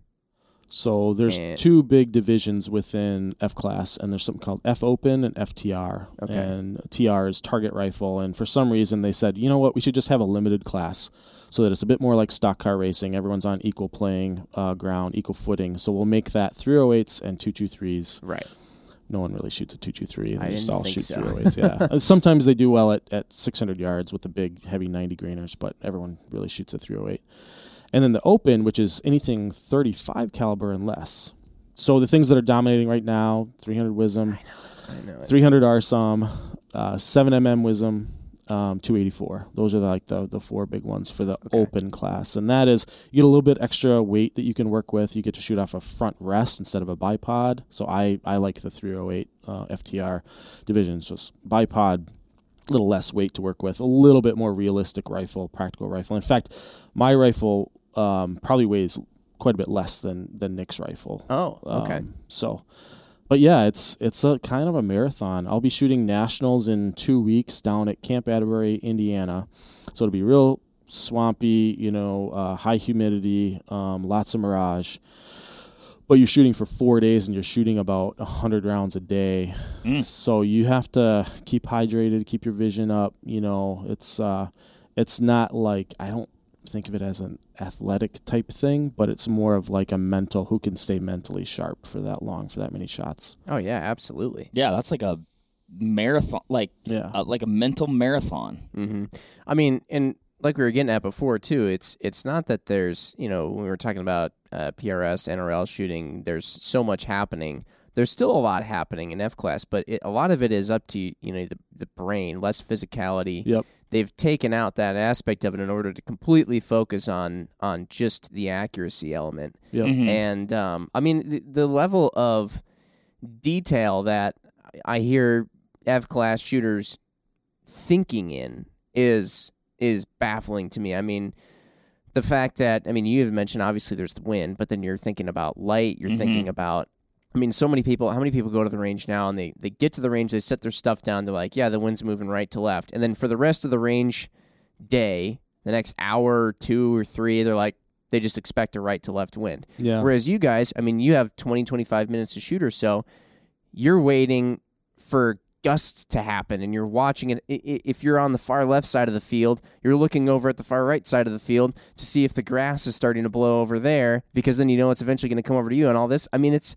[SPEAKER 3] So there's two big divisions within F class, and there's something called F open and FTR.
[SPEAKER 1] Okay.
[SPEAKER 3] And TR is target rifle, and for some reason they said, you know what, we should just have a limited class, so that it's a bit more like stock car racing. Everyone's on equal playing uh, ground, equal footing. So we'll make that 308s and 223s.
[SPEAKER 1] Right.
[SPEAKER 3] No one really shoots a 223. They
[SPEAKER 1] I
[SPEAKER 3] just all shoot
[SPEAKER 1] so.
[SPEAKER 3] 308s. Yeah. Sometimes they do well at, at 600 yards with the big, heavy 90 grainers, but everyone really shoots a 308. And then the open, which is anything 35 caliber and less. So the things that are dominating right now 300 WSM,
[SPEAKER 1] I know. it.
[SPEAKER 3] 300 RSAUM, uh, 7mm WSM, um, 284. Those are like the, the four big ones for the
[SPEAKER 1] Okay.
[SPEAKER 3] open class. And that is, you get a little bit extra weight that you can work with. You get to shoot off a front rest instead of a bipod. So I, I like the 308 uh, FTR division. It's just bipod, a little less weight to work with, a little bit more realistic rifle, practical rifle. In fact, my rifle um, probably weighs quite a bit less than, than Nick's rifle.
[SPEAKER 1] Oh, okay.
[SPEAKER 3] Um, so, but yeah, it's it's a kind of a marathon. I'll be shooting nationals in two weeks down at Camp Atterbury, Indiana. So it'll be real swampy, you know, uh, high humidity, um, lots of mirage. But you're shooting for four days and you're shooting about hundred rounds a day.
[SPEAKER 2] Mm.
[SPEAKER 3] So you have to keep hydrated, keep your vision up. You know, it's uh, it's not like I don't think of it as an athletic type thing, but it's more of like a mental who can stay mentally sharp for that long for that many shots.
[SPEAKER 1] Oh yeah, absolutely.
[SPEAKER 2] Yeah, that's like a marathon, like
[SPEAKER 3] Yeah.
[SPEAKER 2] uh, like a mental marathon.
[SPEAKER 1] hmm I mean, and like we were getting at before too, it's it's not that there's you know when we were talking about uh, PRS NRL shooting, there's so much happening. There's still a lot happening in F class, but it, a lot of it is up to you know the the brain, less physicality.
[SPEAKER 3] Yep.
[SPEAKER 1] They've taken out that aspect of it in order to completely focus on on just the accuracy element.
[SPEAKER 3] Yep.
[SPEAKER 2] Mhm.
[SPEAKER 1] And um, I mean, the, the level of detail that I hear F class shooters thinking in is is baffling to me. I mean, the fact that I mean, you have mentioned obviously there's the wind, but then you're thinking about light. You're
[SPEAKER 2] Mhm.
[SPEAKER 1] thinking about. I mean, so many people. How many people go to the range now and they they get to the range, they set their stuff down. They're like, yeah, the wind's moving right to left, and then for the rest of the range day, the next hour or two or three, they're like, they just expect a right to left wind.
[SPEAKER 3] Yeah.
[SPEAKER 1] Whereas you guys, I mean, you have 20, 25 minutes to shoot or so. You're waiting for gusts to happen and you're watching it. If you're on the far left side of the field, you're looking over at the far right side of the field to see if the grass is starting to blow over there because then you know it's eventually going to come over to you and all this. I mean, it's.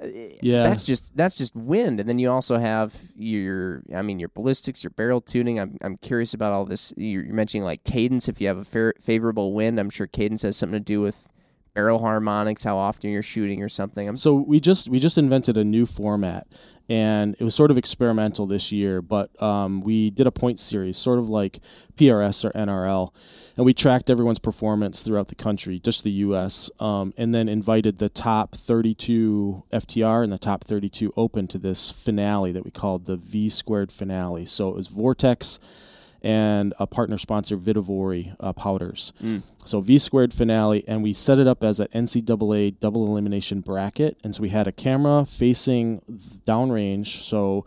[SPEAKER 3] Yeah.
[SPEAKER 1] That's just that's just wind, and then you also have your, I mean, your ballistics, your barrel tuning. I'm I'm curious about all this. You're you're mentioning like cadence. If you have a fair, favorable wind, I'm sure cadence has something to do with barrel harmonics, how often you're shooting or something. I'm
[SPEAKER 3] So we just we just invented a new format, and it was sort of experimental this year. But um, we did a point series, sort of like PRS or NRL, and we tracked everyone's performance throughout the country, just the U.S., um, and then invited the top 32 FTR and the top 32 Open to this finale that we called the V squared finale. So it was Vortex. And a partner sponsor, Vihtavuori uh, Powders. So V squared finale, and we set it up as an NCAA double elimination bracket. And so we had a camera facing downrange, so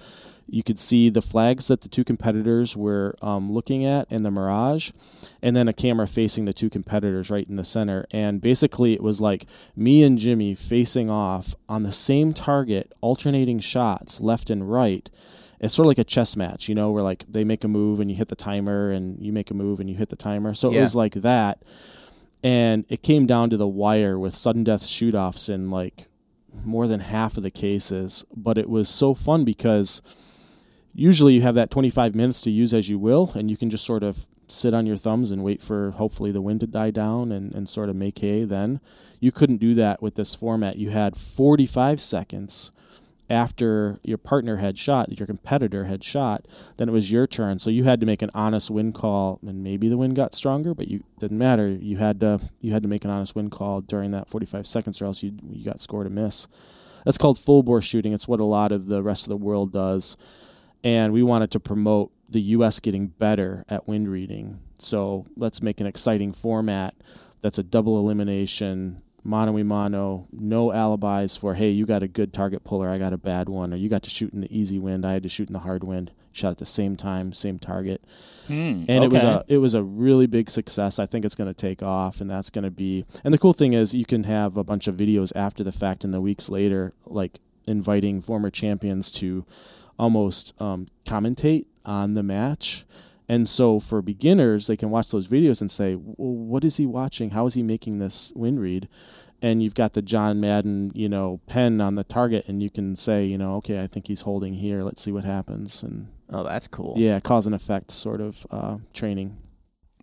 [SPEAKER 3] you could see the flags that the two competitors were um, looking at in the Mirage, and then a camera facing the two competitors right in the center. And basically, it was like me and Jimmy facing off on the same target, alternating shots left and right it's sort of like a chess match, you know, where like they make a move and you hit the timer and you make a move and you hit the timer. So it was like that. And it came down to the wire with sudden death shoot offs in like more than half of the cases. But it was so fun because usually you have that 25 minutes to use as you will, and you can just sort of sit on your thumbs and wait for hopefully the wind to die down and, and sort of make hay then. You couldn't do that with this format. You had 45 seconds after your partner had shot, your competitor had shot, then it was your turn. So you had to make an honest win call, and maybe the wind got stronger, but you didn't matter. You had to you had to make an honest win call during that 45 seconds, or else you you got scored a miss. That's called full bore shooting. It's what a lot of the rest of the world does, and we wanted to promote the U.S. getting better at wind reading. So let's make an exciting format that's a double elimination mano y mano, no alibis for hey, you got a good target puller, I got a bad one, or you got to shoot in the easy wind, I had to shoot in the hard wind. Shot at the same time, same target,
[SPEAKER 2] Hmm,
[SPEAKER 3] and it was a it was a really big success. I think it's going to take off, and that's going to be. And the cool thing is, you can have a bunch of videos after the fact in the weeks later, like inviting former champions to almost um, commentate on the match. And so for beginners, they can watch those videos and say, well, "What is he watching? How is he making this wind read?" And you've got the John Madden, you know, pen on the target, and you can say, you know, okay, I think he's holding here. Let's see what happens. And
[SPEAKER 1] oh, that's cool.
[SPEAKER 3] yeah, cause and effect sort of uh, training.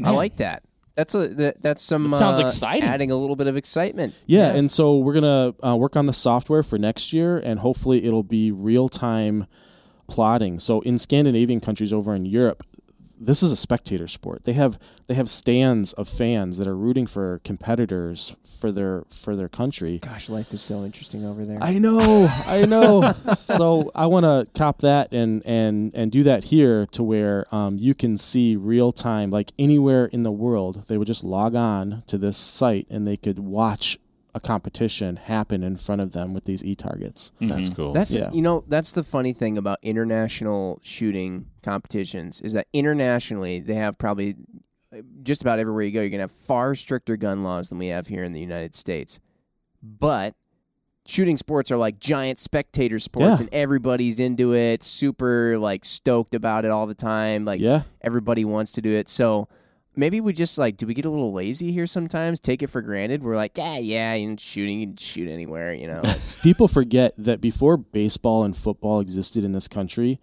[SPEAKER 1] I like that. That's a that, that's some
[SPEAKER 2] That sounds
[SPEAKER 1] uh,
[SPEAKER 2] exciting.
[SPEAKER 1] Adding a little bit of excitement.
[SPEAKER 3] Yeah, and so we're gonna uh, work on the software for next year, and hopefully it'll be real time plotting. So in Scandinavian countries over in Europe, this is a spectator sport. They have they have stands of fans that are rooting for competitors for their for their country.
[SPEAKER 1] Gosh, life is so interesting over there.
[SPEAKER 3] I know, I know. so I want to cop that and and and do that here to where um, you can see real time, like anywhere in the world. They would just log on to this site and they could watch a competition happen in front of them with these e targets.
[SPEAKER 4] That's
[SPEAKER 2] Mhm.
[SPEAKER 4] cool.
[SPEAKER 1] That's
[SPEAKER 3] Yeah.
[SPEAKER 1] you know that's the funny thing about international shooting competitions is that internationally they have probably just about everywhere you go you're gonna have far stricter gun laws than we have here in the United States, but shooting sports are like giant spectator sports
[SPEAKER 3] Yeah.
[SPEAKER 1] and everybody's into it, super like stoked about it all the time, like
[SPEAKER 3] yeah,
[SPEAKER 1] everybody wants to do it. So maybe we just like do we get a little lazy here sometimes? Take it for granted. We're like, yeah, yeah, you know, shooting, you can shoot anywhere, you know.
[SPEAKER 3] People forget that before baseball and football existed in this country,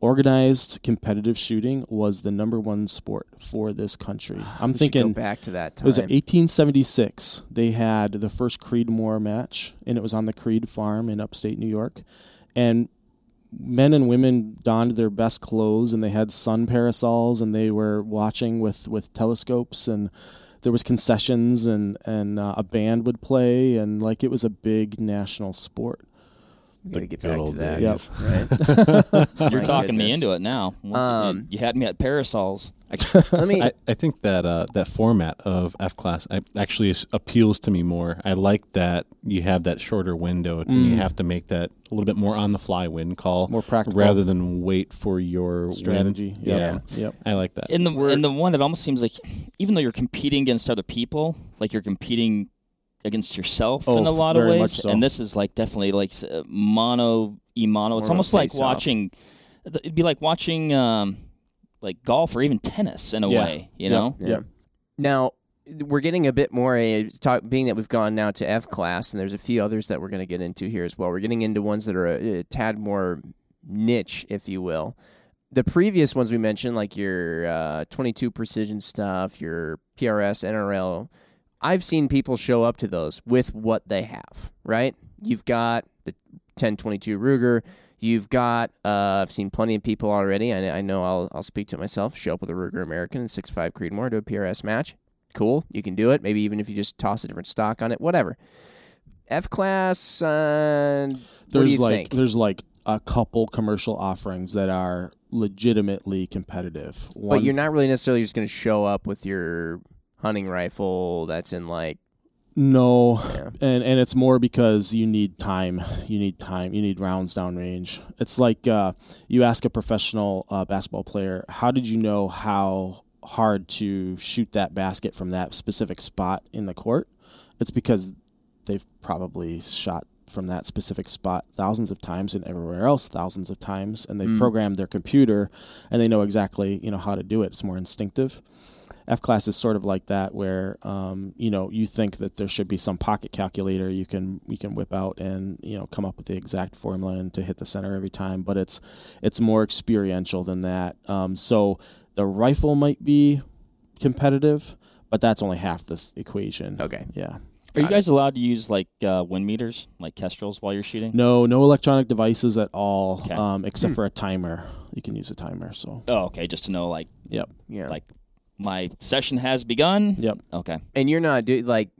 [SPEAKER 3] organized competitive shooting was the number one sport for this country. I'm
[SPEAKER 1] we should go
[SPEAKER 3] thinking
[SPEAKER 1] back to that time.
[SPEAKER 3] it was 1876. They had the first Creedmoor match, and it was on the Creed farm in upstate New York. And men and women donned their best clothes, and they had sun parasols, and they were watching with, with telescopes, and there was concessions, and and uh, a band would play, and like it was a big national sport.
[SPEAKER 1] We gotta get back to that.
[SPEAKER 4] days.
[SPEAKER 1] Right.
[SPEAKER 2] You're
[SPEAKER 1] My
[SPEAKER 2] talking me
[SPEAKER 1] goodness.
[SPEAKER 2] into it now. Once
[SPEAKER 1] Um,
[SPEAKER 2] you, you had me at parasols.
[SPEAKER 1] Let me.
[SPEAKER 4] I, I think that uh, that format of F class I, actually is, appeals to me more. I like that you have that shorter window and you
[SPEAKER 3] Mm.
[SPEAKER 4] have to make that a little bit more on the fly wind call
[SPEAKER 3] More practical.
[SPEAKER 4] rather than wait for your win.
[SPEAKER 3] strategy.
[SPEAKER 4] Yeah.
[SPEAKER 3] Yep. Yep.
[SPEAKER 4] I like that.
[SPEAKER 2] in the in the one, it almost seems like even though you're competing against other people, like you're competing against yourself
[SPEAKER 3] Oh,
[SPEAKER 2] in a lot of ways.
[SPEAKER 3] so.
[SPEAKER 2] And this is like definitely like uh, mono e mono. It's
[SPEAKER 1] More
[SPEAKER 2] almost like
[SPEAKER 1] face-off.
[SPEAKER 2] watching. It'd be like watching um, like golf or even tennis in a
[SPEAKER 3] Yeah.
[SPEAKER 2] way. You
[SPEAKER 3] Yep.
[SPEAKER 2] know.
[SPEAKER 1] Yeah.
[SPEAKER 3] Yep.
[SPEAKER 1] Now we're getting a bit more a talk, being that we've gone now to F class, and there's a few others that we're going to get into here as well. We're getting into ones that are a, a tad more niche, if you will. The previous ones we mentioned, like your uh, 22 precision stuff, your PRS, NRL, I've seen people show up to those with what they have. Right? You've got the 1022 Ruger. You've got. Uh, I've seen plenty of people already. I, I know. I'll I'll speak to it myself. Show up with a Ruger American and 6.5 Creedmoor to a PRS match. Cool. You can do it. Maybe even if you just toss a different stock on it. Whatever. F class. Uh, what do
[SPEAKER 3] There's
[SPEAKER 1] you
[SPEAKER 3] like
[SPEAKER 1] think?
[SPEAKER 3] there's like a couple commercial offerings that are legitimately competitive. One,
[SPEAKER 1] But you're not really necessarily just going to show up with your hunting rifle that's in like.
[SPEAKER 3] no,
[SPEAKER 1] Yeah.
[SPEAKER 3] and and it's more because you need time. You need time. You need rounds downrange. It's like uh, you ask a professional uh, basketball player, "How did you know how hard to shoot that basket from that specific spot in the court?" It's because they've probably shot from that specific spot thousands of times and everywhere else thousands of times and they
[SPEAKER 1] Mm.
[SPEAKER 3] programmed their computer and they know exactly you know how to do it it's more instinctive f class is sort of like that where um, you know you think that there should be some pocket calculator you can you can whip out and you know come up with the exact formula and to hit the center every time but it's it's more experiential than that um, so the rifle might be competitive but that's only half this equation
[SPEAKER 1] Okay.
[SPEAKER 3] yeah
[SPEAKER 2] Are you
[SPEAKER 1] Got it.
[SPEAKER 2] guys allowed to use like uh, wind meters, like kestrels, while you're shooting?
[SPEAKER 3] No, no electronic devices at all,
[SPEAKER 2] Okay.
[SPEAKER 3] um, except for a timer. You can use a timer. So,
[SPEAKER 2] Oh, okay. Just to know, like,
[SPEAKER 3] yep,
[SPEAKER 1] Yeah.
[SPEAKER 2] like my session has begun.
[SPEAKER 3] yep.
[SPEAKER 2] Okay.
[SPEAKER 1] and you're not do like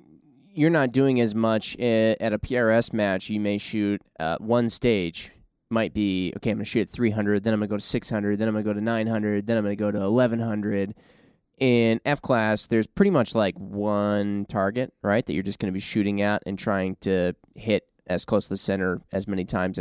[SPEAKER 1] you're not doing as much at a PRS match. You may shoot uh, one stage. Might be okay. I'm gonna shoot at 300, then I'm gonna go to 600, then I'm gonna go to 900, then I'm gonna go to 1100. In F class, there's pretty much like one target, right? That you're just gonna be shooting at and trying to hit as close to the center as many times.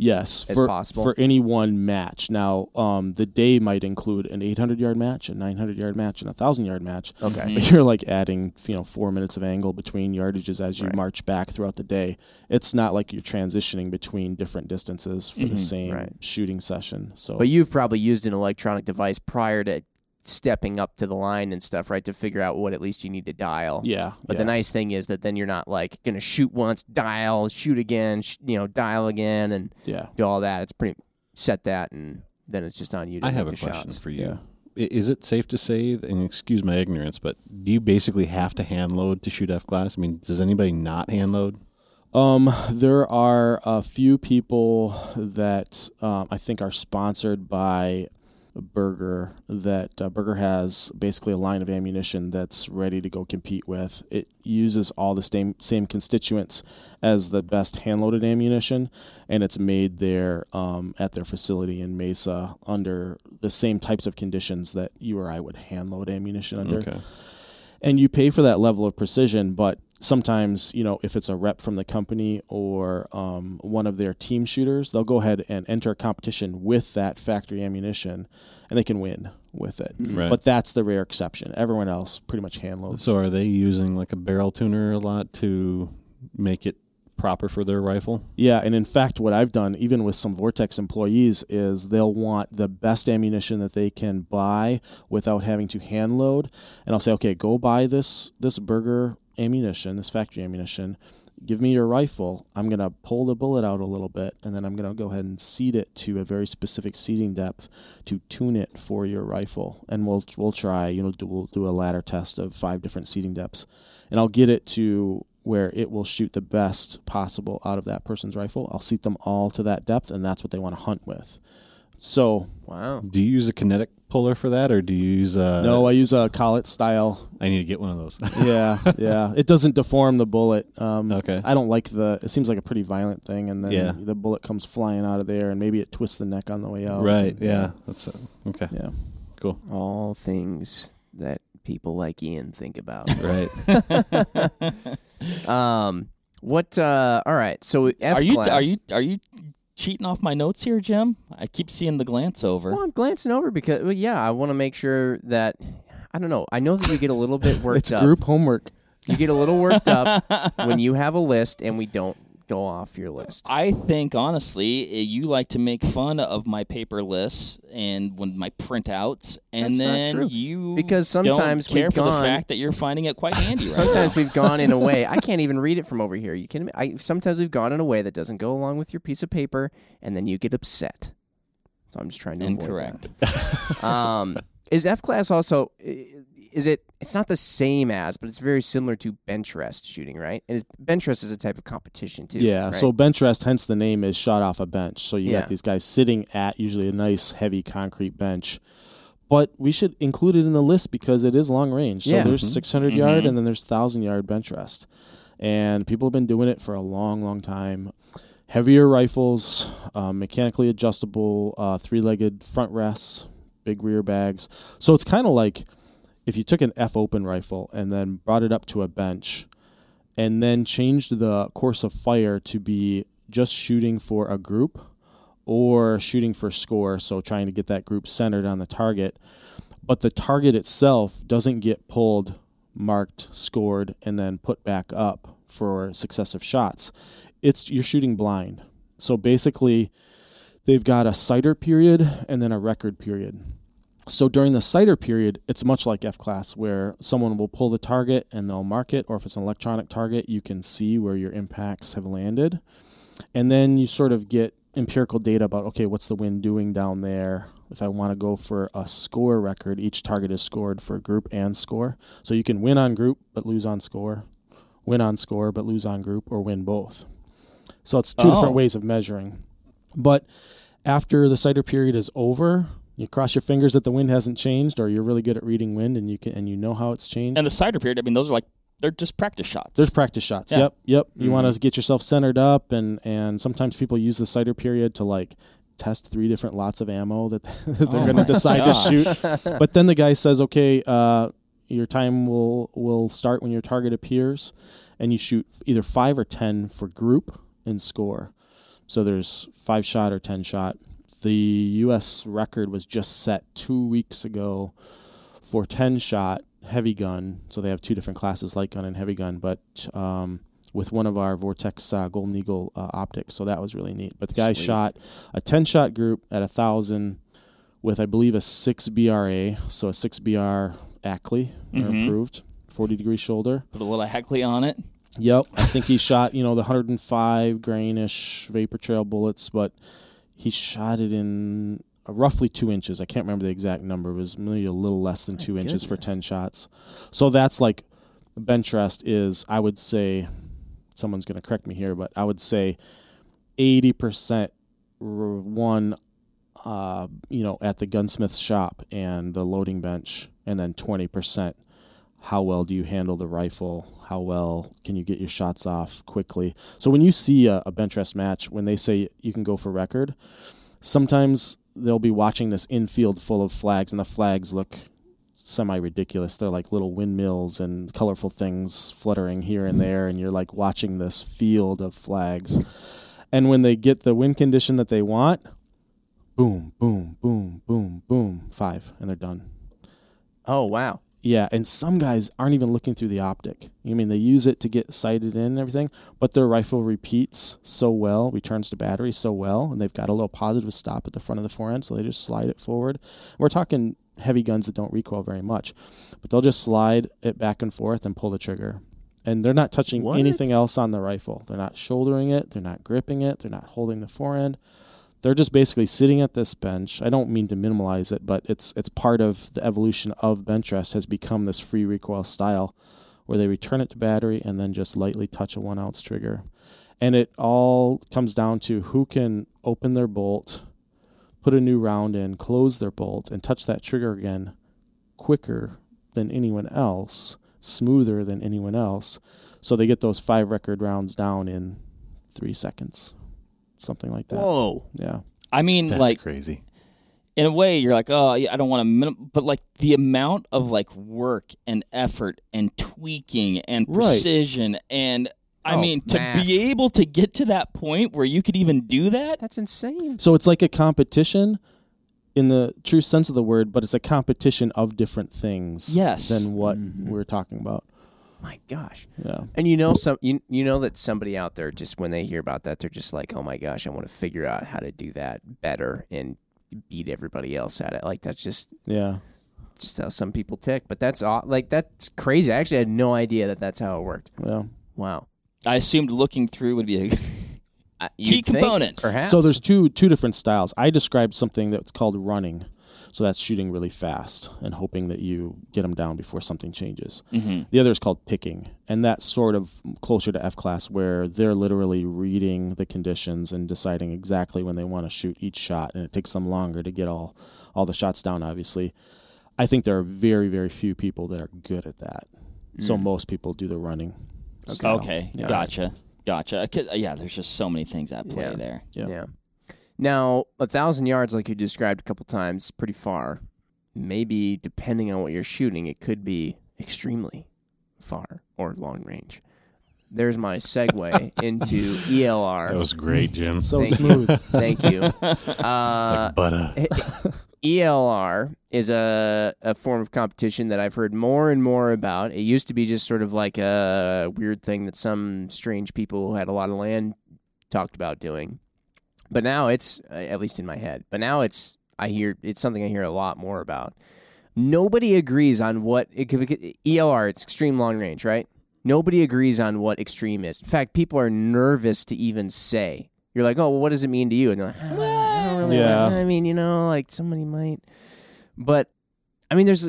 [SPEAKER 3] Yes,
[SPEAKER 1] As
[SPEAKER 3] for,
[SPEAKER 1] possible.
[SPEAKER 3] for any one match. Now, um, the day might include an 800 yard match, a 900 yard match, and a thousand yard match.
[SPEAKER 1] Okay.
[SPEAKER 2] Mhm.
[SPEAKER 3] But you're like adding, you know, four minutes of angle between yardages as you
[SPEAKER 1] Right.
[SPEAKER 3] march back throughout the day. It's not like you're transitioning between different distances for the
[SPEAKER 2] Mhm.
[SPEAKER 3] same
[SPEAKER 1] Right.
[SPEAKER 3] shooting session. So,
[SPEAKER 1] But you've probably used an electronic device prior to stepping up to the line and stuff, right? To figure out what at least you need to dial.
[SPEAKER 3] yeah.
[SPEAKER 1] But
[SPEAKER 3] yeah.
[SPEAKER 1] the nice thing is that then you're not like gonna shoot once, dial, shoot again, sh- you know, dial again, and
[SPEAKER 3] yeah.
[SPEAKER 1] do all that. It's pretty set that, and then it's just on you to
[SPEAKER 4] I have a question
[SPEAKER 1] shots.
[SPEAKER 4] for you.
[SPEAKER 3] Yeah.
[SPEAKER 4] Is it safe to say, and excuse my ignorance, but do you basically have to hand load to shoot F class? I mean, does anybody not hand load?
[SPEAKER 3] Um, there are a few people that um, I think are sponsored by Berger. That uh, Berger has basically a line of ammunition that's ready to go compete with. It uses all the same same constituents as the best hand loaded ammunition, and it's made there um, at their facility in Mesa under the same types of conditions that you or I would hand load ammunition under
[SPEAKER 4] Okay.
[SPEAKER 3] and you pay for that level of precision but sometimes you know if it's a rep from the company or um, one of their team shooters they'll go ahead and enter a competition with that factory ammunition and they can win with it
[SPEAKER 4] Right.
[SPEAKER 3] but that's the rare exception everyone else pretty much hand loads
[SPEAKER 4] So are they using like a barrel tuner a lot to make it proper for their rifle.
[SPEAKER 3] Yeah, and in fact, what I've done, even with some Vortex employees, is they'll want the best ammunition that they can buy without having to hand load. And I'll say, okay, go buy this this Berger ammunition, this factory ammunition. Give me your rifle. I'm gonna pull the bullet out a little bit, and then I'm gonna go ahead and seat it to a very specific seating depth to tune it for your rifle. And we'll we'll try, you know, do, we'll do a ladder test of five different seating depths, and I'll get it to where it will shoot the best possible out of that person's rifle. I'll seat them all to that depth, and that's what they want to hunt with. So
[SPEAKER 1] Wow.
[SPEAKER 4] Do you use a kinetic puller for that, or do you use a?
[SPEAKER 3] no, I use a collet style.
[SPEAKER 4] I need to get one of those.
[SPEAKER 3] Yeah, yeah. It doesn't deform the bullet. Um,
[SPEAKER 4] Okay.
[SPEAKER 3] I don't like the. It seems like a pretty violent thing, and then
[SPEAKER 4] Yeah.
[SPEAKER 3] the bullet comes flying out of there, and maybe it twists the neck on the way out.
[SPEAKER 4] right.
[SPEAKER 3] and-
[SPEAKER 4] Yeah. That's uh, okay.
[SPEAKER 3] yeah.
[SPEAKER 4] Cool.
[SPEAKER 1] All things that people like Ian think about.
[SPEAKER 4] Right.
[SPEAKER 1] um, what? Uh, all right. So F
[SPEAKER 2] are you
[SPEAKER 1] class.
[SPEAKER 2] are you are you cheating off my notes here, Jim? I keep seeing the glance over.
[SPEAKER 1] Well, I'm glancing over because, well, yeah, I want to make sure that. I don't know. I know that you get a little bit worked
[SPEAKER 3] It's
[SPEAKER 1] up.
[SPEAKER 3] group homework.
[SPEAKER 1] You get a little worked up when you have a list and we don't go off your list.
[SPEAKER 2] I think honestly, eh, you like to make fun of my paper lists and when my printouts, and
[SPEAKER 1] That's not
[SPEAKER 2] then
[SPEAKER 1] true.
[SPEAKER 2] you
[SPEAKER 1] Because sometimes we've gone-
[SPEAKER 2] the fact that you're finding it quite handy. Right
[SPEAKER 1] Sometimes we've gone in a way I can't even read it from over here. You can. I sometimes we've gone in a way that doesn't go along with your piece of paper, and then you get upset. So I'm just trying to avoid that. Um, is F class also? I- Is it? It's not the same as, but it's very similar to bench rest shooting, right? And is, bench rest is a type of competition too.
[SPEAKER 3] Yeah.
[SPEAKER 1] right?
[SPEAKER 3] So bench rest, hence the name is shot off a bench. So you
[SPEAKER 1] Yeah.
[SPEAKER 3] got these guys sitting at usually a nice heavy concrete bench. But we should include it in the list because it is long range. So
[SPEAKER 1] Yeah.
[SPEAKER 3] there's
[SPEAKER 2] Mhm.
[SPEAKER 3] 600 yard
[SPEAKER 2] Mhm.
[SPEAKER 3] and then there's 1,000 yard bench rest. And people have been doing it for a long, long time. Heavier rifles, um, mechanically adjustable, uh, three legged front rests, big rear bags. So it's kind of like if you took an F open rifle and then brought it up to a bench and then changed the course of fire to be just shooting for a group or shooting for score, so trying to get that group centered on the target. But the target itself doesn't get pulled, marked, scored, and then put back up for successive shots. It's you're shooting blind. So basically, they've got a sighter period and then a record period. So during the sighter period, it's much like F class where someone will pull the target and they'll mark it, or if it's an electronic target, you can see where your impacts have landed. And then you sort of get empirical data about okay, what's the wind doing down there? If I want to go for a score record, each target is scored for group and score. So you can win on group but lose on score, win on score but lose on group, or win both. So it's two
[SPEAKER 2] Oh.
[SPEAKER 3] different ways of measuring. But after the sighter period is over, you cross your fingers that the wind hasn't changed, or you're really good at reading wind and you can and you know how it's changed.
[SPEAKER 2] And the sighter period, I mean, those are like they're just practice shots.
[SPEAKER 3] There's practice shots.
[SPEAKER 2] Yeah.
[SPEAKER 3] Yep, yep. You want
[SPEAKER 1] Mhm.
[SPEAKER 3] to get yourself centered up, and and sometimes people use the sighter period to like test three different lots of ammo that, they're
[SPEAKER 2] Oh
[SPEAKER 3] going to decide to shoot. But then the guy says, okay, uh, your time will will start when your target appears, and you shoot either five or ten for group and score. So there's five shot or ten shot. The U.S. record was just set two weeks ago for ten shot heavy gun. So they have two different classes, light gun and heavy gun, but um, with one of our Vortex uh, Golden Eagle uh, optics. So that was really neat. But the guy
[SPEAKER 1] Sweet.
[SPEAKER 3] shot a ten shot group at a thousand with I believe a six BRA, so a six BR Ackley or
[SPEAKER 2] Mhm.
[SPEAKER 3] improved, forty degree shoulder.
[SPEAKER 2] Put a little Heckley on it.
[SPEAKER 3] Yep, I think he shot you know the 105 grainish vapor trail bullets, but he shot it in uh, roughly two inches. I can't remember the exact number. It was maybe a little less than
[SPEAKER 1] My
[SPEAKER 3] two inches for ten shots. So that's like bench rest is I would say someone's going to correct me here, but I would say 80% r- one uh, you know at the gunsmith shop and the loading bench and then 20% how well do you handle the rifle? How well can you get your shots off quickly? So when you see a, a bench rest match when they say you can go for record sometimes they'll be watching this infield full of flags and the flags look semi ridiculous they're like little windmills and colorful things fluttering here and there and you're like watching this field of flags. And when they get the wind condition that they want boom boom boom boom boom five and they're done.
[SPEAKER 1] Oh wow!
[SPEAKER 3] Yeah, and some guys aren't even looking through the optic. I mean, they use it to get sighted in and everything, but their rifle repeats so well, returns to battery so well, and they've got a little positive stop at the front of the forend, so they just slide it forward. We're talking heavy guns that don't recoil very much, but they'll just slide it back and forth and pull the trigger. And they're not touching
[SPEAKER 1] What?
[SPEAKER 3] anything else on the rifle. They're not shouldering it, they're not gripping it, they're not holding the forend they're just basically sitting at this bench. I don't mean to minimize it, but it's it's part of the evolution of bench rest has become this free recoil style where they return it to battery and then just lightly touch a one ounce trigger. And it all comes down to who can open their bolt, put a new round in, close their bolt, and touch that trigger again quicker than anyone else, smoother than anyone else. So they get those five record rounds down in three seconds. Something like that.
[SPEAKER 1] Whoa.
[SPEAKER 3] Yeah.
[SPEAKER 2] I mean,
[SPEAKER 4] That's
[SPEAKER 2] like
[SPEAKER 4] crazy.
[SPEAKER 2] in a way, you're like, oh, yeah, I don't want to, minim-, but like the amount of like work and effort and tweaking and
[SPEAKER 3] Right.
[SPEAKER 2] precision and. I
[SPEAKER 1] Oh,
[SPEAKER 2] mean, to
[SPEAKER 1] math.
[SPEAKER 2] be able to get to that point where you could even do that,
[SPEAKER 1] That's insane.
[SPEAKER 3] So it's like a competition in the true sense of the word, but it's a competition of different things
[SPEAKER 2] Yes.
[SPEAKER 3] than what
[SPEAKER 1] Mhm.
[SPEAKER 3] we're talking about.
[SPEAKER 1] My gosh.
[SPEAKER 3] Yeah.
[SPEAKER 1] And you know some you you know that somebody out there just when they hear about that they're just like, "Oh my gosh, I want to figure out how to do that better and beat everybody else at it." Like that's just
[SPEAKER 3] Yeah.
[SPEAKER 1] just how some people tick, but that's aw- like that's crazy. I actually had no idea that that's how it worked.
[SPEAKER 3] Yeah.
[SPEAKER 1] Wow.
[SPEAKER 2] I assumed looking through would be a
[SPEAKER 1] I-
[SPEAKER 2] key
[SPEAKER 1] you'd think,
[SPEAKER 2] component.
[SPEAKER 1] perhaps.
[SPEAKER 3] So there's two two different styles. I described something that's called running. So that's shooting really fast and hoping that you get them down before something changes.
[SPEAKER 2] hmm
[SPEAKER 3] The other is called picking, and that's sort of closer to F class, where they're literally reading the conditions and deciding exactly when they want to shoot each shot, and it takes them longer to get all all the shots down. Obviously, I think there are very very few people that are good at that. So
[SPEAKER 1] Mm.
[SPEAKER 3] most people do the running. style.
[SPEAKER 2] Okay,
[SPEAKER 3] Yeah.
[SPEAKER 2] gotcha, gotcha. 'Cause, Yeah, there's just so many things at play
[SPEAKER 1] Yeah.
[SPEAKER 2] there.
[SPEAKER 3] Yeah.
[SPEAKER 1] Yeah. Now, a thousand yards, like you described a couple times, pretty far. Maybe depending on what you're shooting, it could be extremely far or long range. There's my segue into ELR.
[SPEAKER 4] That was great, Jim.
[SPEAKER 3] So
[SPEAKER 1] Thank
[SPEAKER 3] smooth.
[SPEAKER 1] Thank you. Uh,
[SPEAKER 4] like butter.
[SPEAKER 1] ELR is a, a form of competition that I've heard more and more about. It used to be just sort of like a weird thing that some strange people who had a lot of land talked about doing. But now it's, uh, at least in my head, but now it's, I hear, it's something I hear a lot more about. Nobody agrees on what, it could, ELR, it's extreme long range, right? Nobody agrees on what extreme is. In fact, people are nervous to even say. You're like, oh, well, what does it mean to you? And they're like, "Ah, I don't really
[SPEAKER 3] Yeah.
[SPEAKER 1] know. I mean, you know, like somebody might. But, I mean, there's,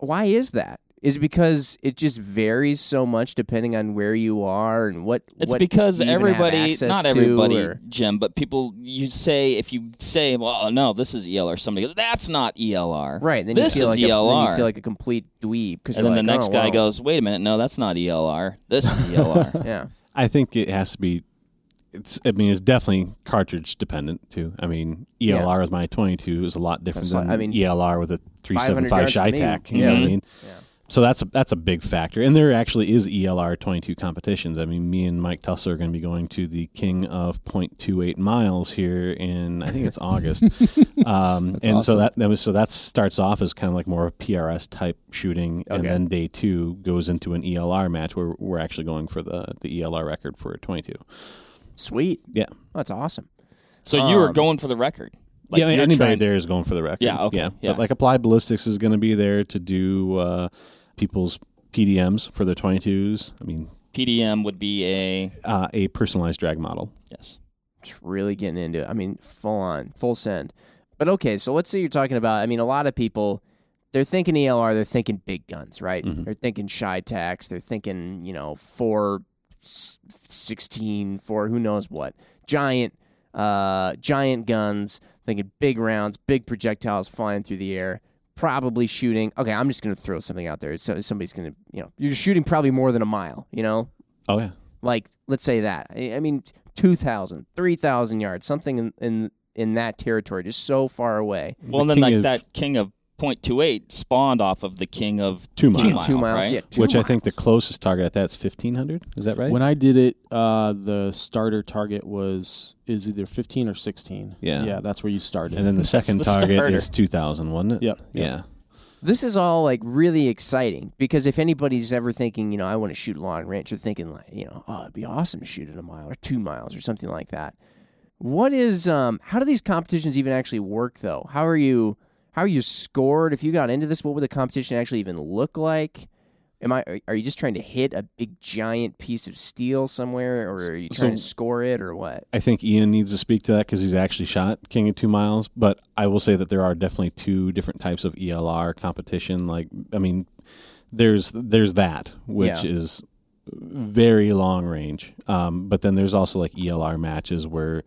[SPEAKER 1] why is that? Is because it just varies so much depending on where you are and what?
[SPEAKER 2] It's
[SPEAKER 1] what
[SPEAKER 2] because
[SPEAKER 1] you even
[SPEAKER 2] everybody, not everybody,
[SPEAKER 1] or-
[SPEAKER 2] Jim, but people, you say, if you say, well, oh, no, this is ELR, somebody goes, that's not ELR.
[SPEAKER 1] Right. Then
[SPEAKER 2] This
[SPEAKER 1] you feel
[SPEAKER 2] is
[SPEAKER 1] like A, then
[SPEAKER 2] ELR.
[SPEAKER 1] you feel like a complete dweeb because
[SPEAKER 2] And then the next
[SPEAKER 1] oh,
[SPEAKER 2] guy
[SPEAKER 1] well,
[SPEAKER 2] goes, wait a minute, no, that's not ELR. This is E ELR.
[SPEAKER 1] yeah.
[SPEAKER 4] I think it has to be. It's. I mean, it's definitely cartridge dependent too. I mean, ELR with my 22 is a lot different
[SPEAKER 1] That's like-
[SPEAKER 4] than
[SPEAKER 1] I mean,
[SPEAKER 4] ELR with a 375
[SPEAKER 1] yards
[SPEAKER 4] shy
[SPEAKER 1] me.
[SPEAKER 4] You
[SPEAKER 1] Yeah.
[SPEAKER 4] know what I mean?
[SPEAKER 1] Yeah.
[SPEAKER 4] So that's a that's a big factor, and there actually is ELR 22 competitions. I mean, me and Mike Tussler are going to be going to the King of 0.28 miles here in I think it's August, um, and so that, that was so that starts off as kind of like more of a PRS type shooting, and then day two goes into an ELR match where we're actually going for the the ELR record for 22.
[SPEAKER 1] Sweet.
[SPEAKER 4] Yeah.
[SPEAKER 1] That's awesome.
[SPEAKER 2] so you were
[SPEAKER 1] Um,
[SPEAKER 2] going for the record. Like,
[SPEAKER 4] yeah, I mean, anybody
[SPEAKER 2] trying-
[SPEAKER 4] there is going for the record.
[SPEAKER 2] Yeah, okay, yeah.
[SPEAKER 4] But like Applied Ballistics is going to be there to do uh, people's PDMs for their 22s. I mean,
[SPEAKER 2] PDM would be a,
[SPEAKER 4] uh, a personalized drag model.
[SPEAKER 2] yes.
[SPEAKER 1] Just really getting into it. I mean, full on, full send. But okay, so let's say you're talking about. I mean, a lot of people, they're thinking ELR, they're thinking big guns, right?
[SPEAKER 4] Mhm.
[SPEAKER 1] They're thinking CheyTacs, they're thinking you know four, s- sixteen, four, who knows what, giant, uh, giant guns. Thinking big rounds, big projectiles flying through the air. Probably shooting. Okay, I'm just gonna throw something out there. So somebody's gonna, you know, you're shooting probably more than a mile. You know,
[SPEAKER 4] Oh yeah.
[SPEAKER 1] like let's say that i I mean 2000 3000 yards something in, in in that territory just so far away
[SPEAKER 2] Well, and then like
[SPEAKER 4] of-
[SPEAKER 2] that king of .28 spawned off of the king of
[SPEAKER 4] Two
[SPEAKER 2] two,
[SPEAKER 4] miles.
[SPEAKER 2] mile,
[SPEAKER 1] two miles
[SPEAKER 2] right?
[SPEAKER 1] yeah two
[SPEAKER 4] Which I think the closest target at that's 1500. Is that right?
[SPEAKER 3] When I did it, uh, the starter target was is either 15 or 16.
[SPEAKER 4] Yeah.
[SPEAKER 3] Yeah, that's where you started.
[SPEAKER 4] and then the second
[SPEAKER 2] the
[SPEAKER 4] target
[SPEAKER 2] starter.
[SPEAKER 4] is 2000, wasn't it?
[SPEAKER 3] Yep, yep.
[SPEAKER 4] Yeah.
[SPEAKER 1] This is all like really exciting because if anybody's ever thinking, you know, I want to shoot long range, they're thinking like, you know, oh, it'd be awesome to shoot at a mile or two miles or something like that. What is um? How do these competitions even actually work though? How are you? How are you scored? If you got into this, what would the competition actually even look like? Am I? Are you just trying to hit a big giant piece of steel somewhere, or are you trying to score it, or what?
[SPEAKER 4] I think Ian needs to speak to that because he's actually shot King of Two Miles. But I will say that there are definitely two different types of ELR competition. Like, I mean, there's there's that which
[SPEAKER 1] Yeah.
[SPEAKER 4] is very long range, um, but then there's also like ELR matches where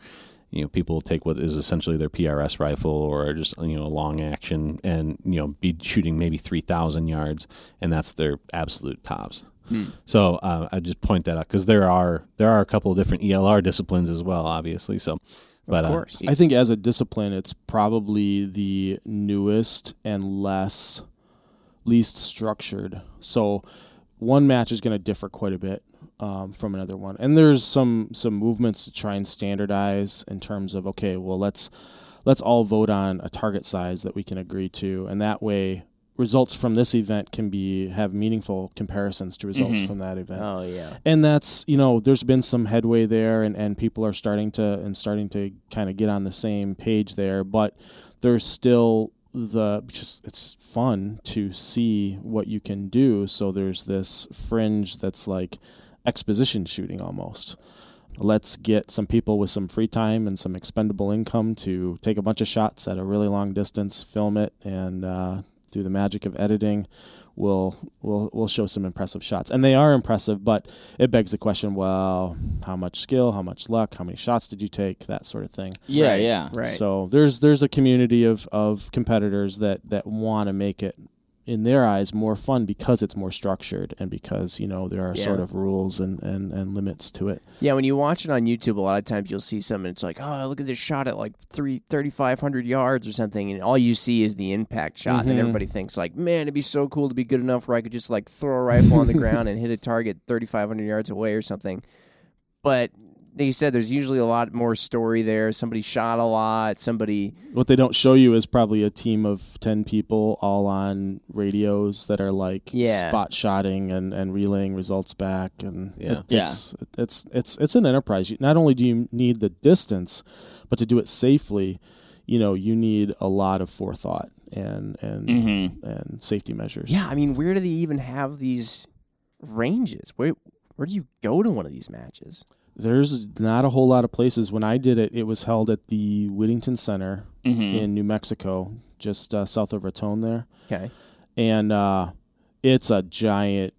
[SPEAKER 4] you know people take what is essentially their PRS rifle or just you know a long action and you know be shooting maybe three thousand yards, and that's their absolute tops. So uh, I just point that out because there are there are a couple of different ELR disciplines as well, obviously. So, but
[SPEAKER 1] of
[SPEAKER 4] uh,
[SPEAKER 1] course,
[SPEAKER 3] I think as a discipline, it's probably the newest and less least structured. So one match is going to differ quite a bit um, from another one, and there's some some movements to try and standardize in terms of okay, well let's let's all vote on a target size that we can agree to, and that way results from this event can be have meaningful comparisons to results
[SPEAKER 2] Mhm.
[SPEAKER 3] from that event.
[SPEAKER 1] Oh yeah,
[SPEAKER 3] and that's you know there's been some headway there and, and people are starting to and starting to kind of get on the same page there. But there's still the just it's fun to see what you can do. So there's this fringe that's like exposition shooting almost let's get some people with some free time and some expendable income to take a bunch of shots at a really long distance film it and uh, through the magic of editing we'll we'll we'll show some impressive shots and they are impressive but it begs the question well how much skill how much luck how many shots did you take that sort of thing
[SPEAKER 2] Yeah,
[SPEAKER 1] Right,
[SPEAKER 2] yeah.
[SPEAKER 1] right.
[SPEAKER 3] so there's there's a community of of competitors that that want to make it in their eyes more fun because it's more structured and because you know there are sort of rules and, and, and limits to it.
[SPEAKER 1] Yeah, when you watch it on YouTube, a lot of times you'll see something. It's like, oh, look at this shot at like three thirty five hundred yards or something, and all you see is the impact shot. And then
[SPEAKER 3] Mhm.
[SPEAKER 1] everybody thinks like, man, it'd be so cool to be good enough where I could just like throw a rifle on the ground and hit a target thirty five hundred yards away or something. But they said there's usually a lot more story there. Somebody shot a lot. Somebody,
[SPEAKER 3] What they don't show you is probably a team of ten people all on radios that are like
[SPEAKER 1] Yeah.
[SPEAKER 3] spot shotting and, and relaying results back and
[SPEAKER 4] Yeah.
[SPEAKER 3] it- it's, it's it's it's an enterprise. You- Not only do you need the distance, but to do it safely, you know, you need a lot of forethought and and
[SPEAKER 2] Mm-hmm.
[SPEAKER 3] and safety measures.
[SPEAKER 1] yeah. I mean, where do they even have these ranges? Where where do you go to one of these matches?
[SPEAKER 3] There's not a whole lot of places. When I did it, it was held at the Whittington Center
[SPEAKER 2] Mm-hmm.
[SPEAKER 3] in New Mexico, just uh, south of Raton there.
[SPEAKER 1] Okay.
[SPEAKER 3] And uh, it's a giant,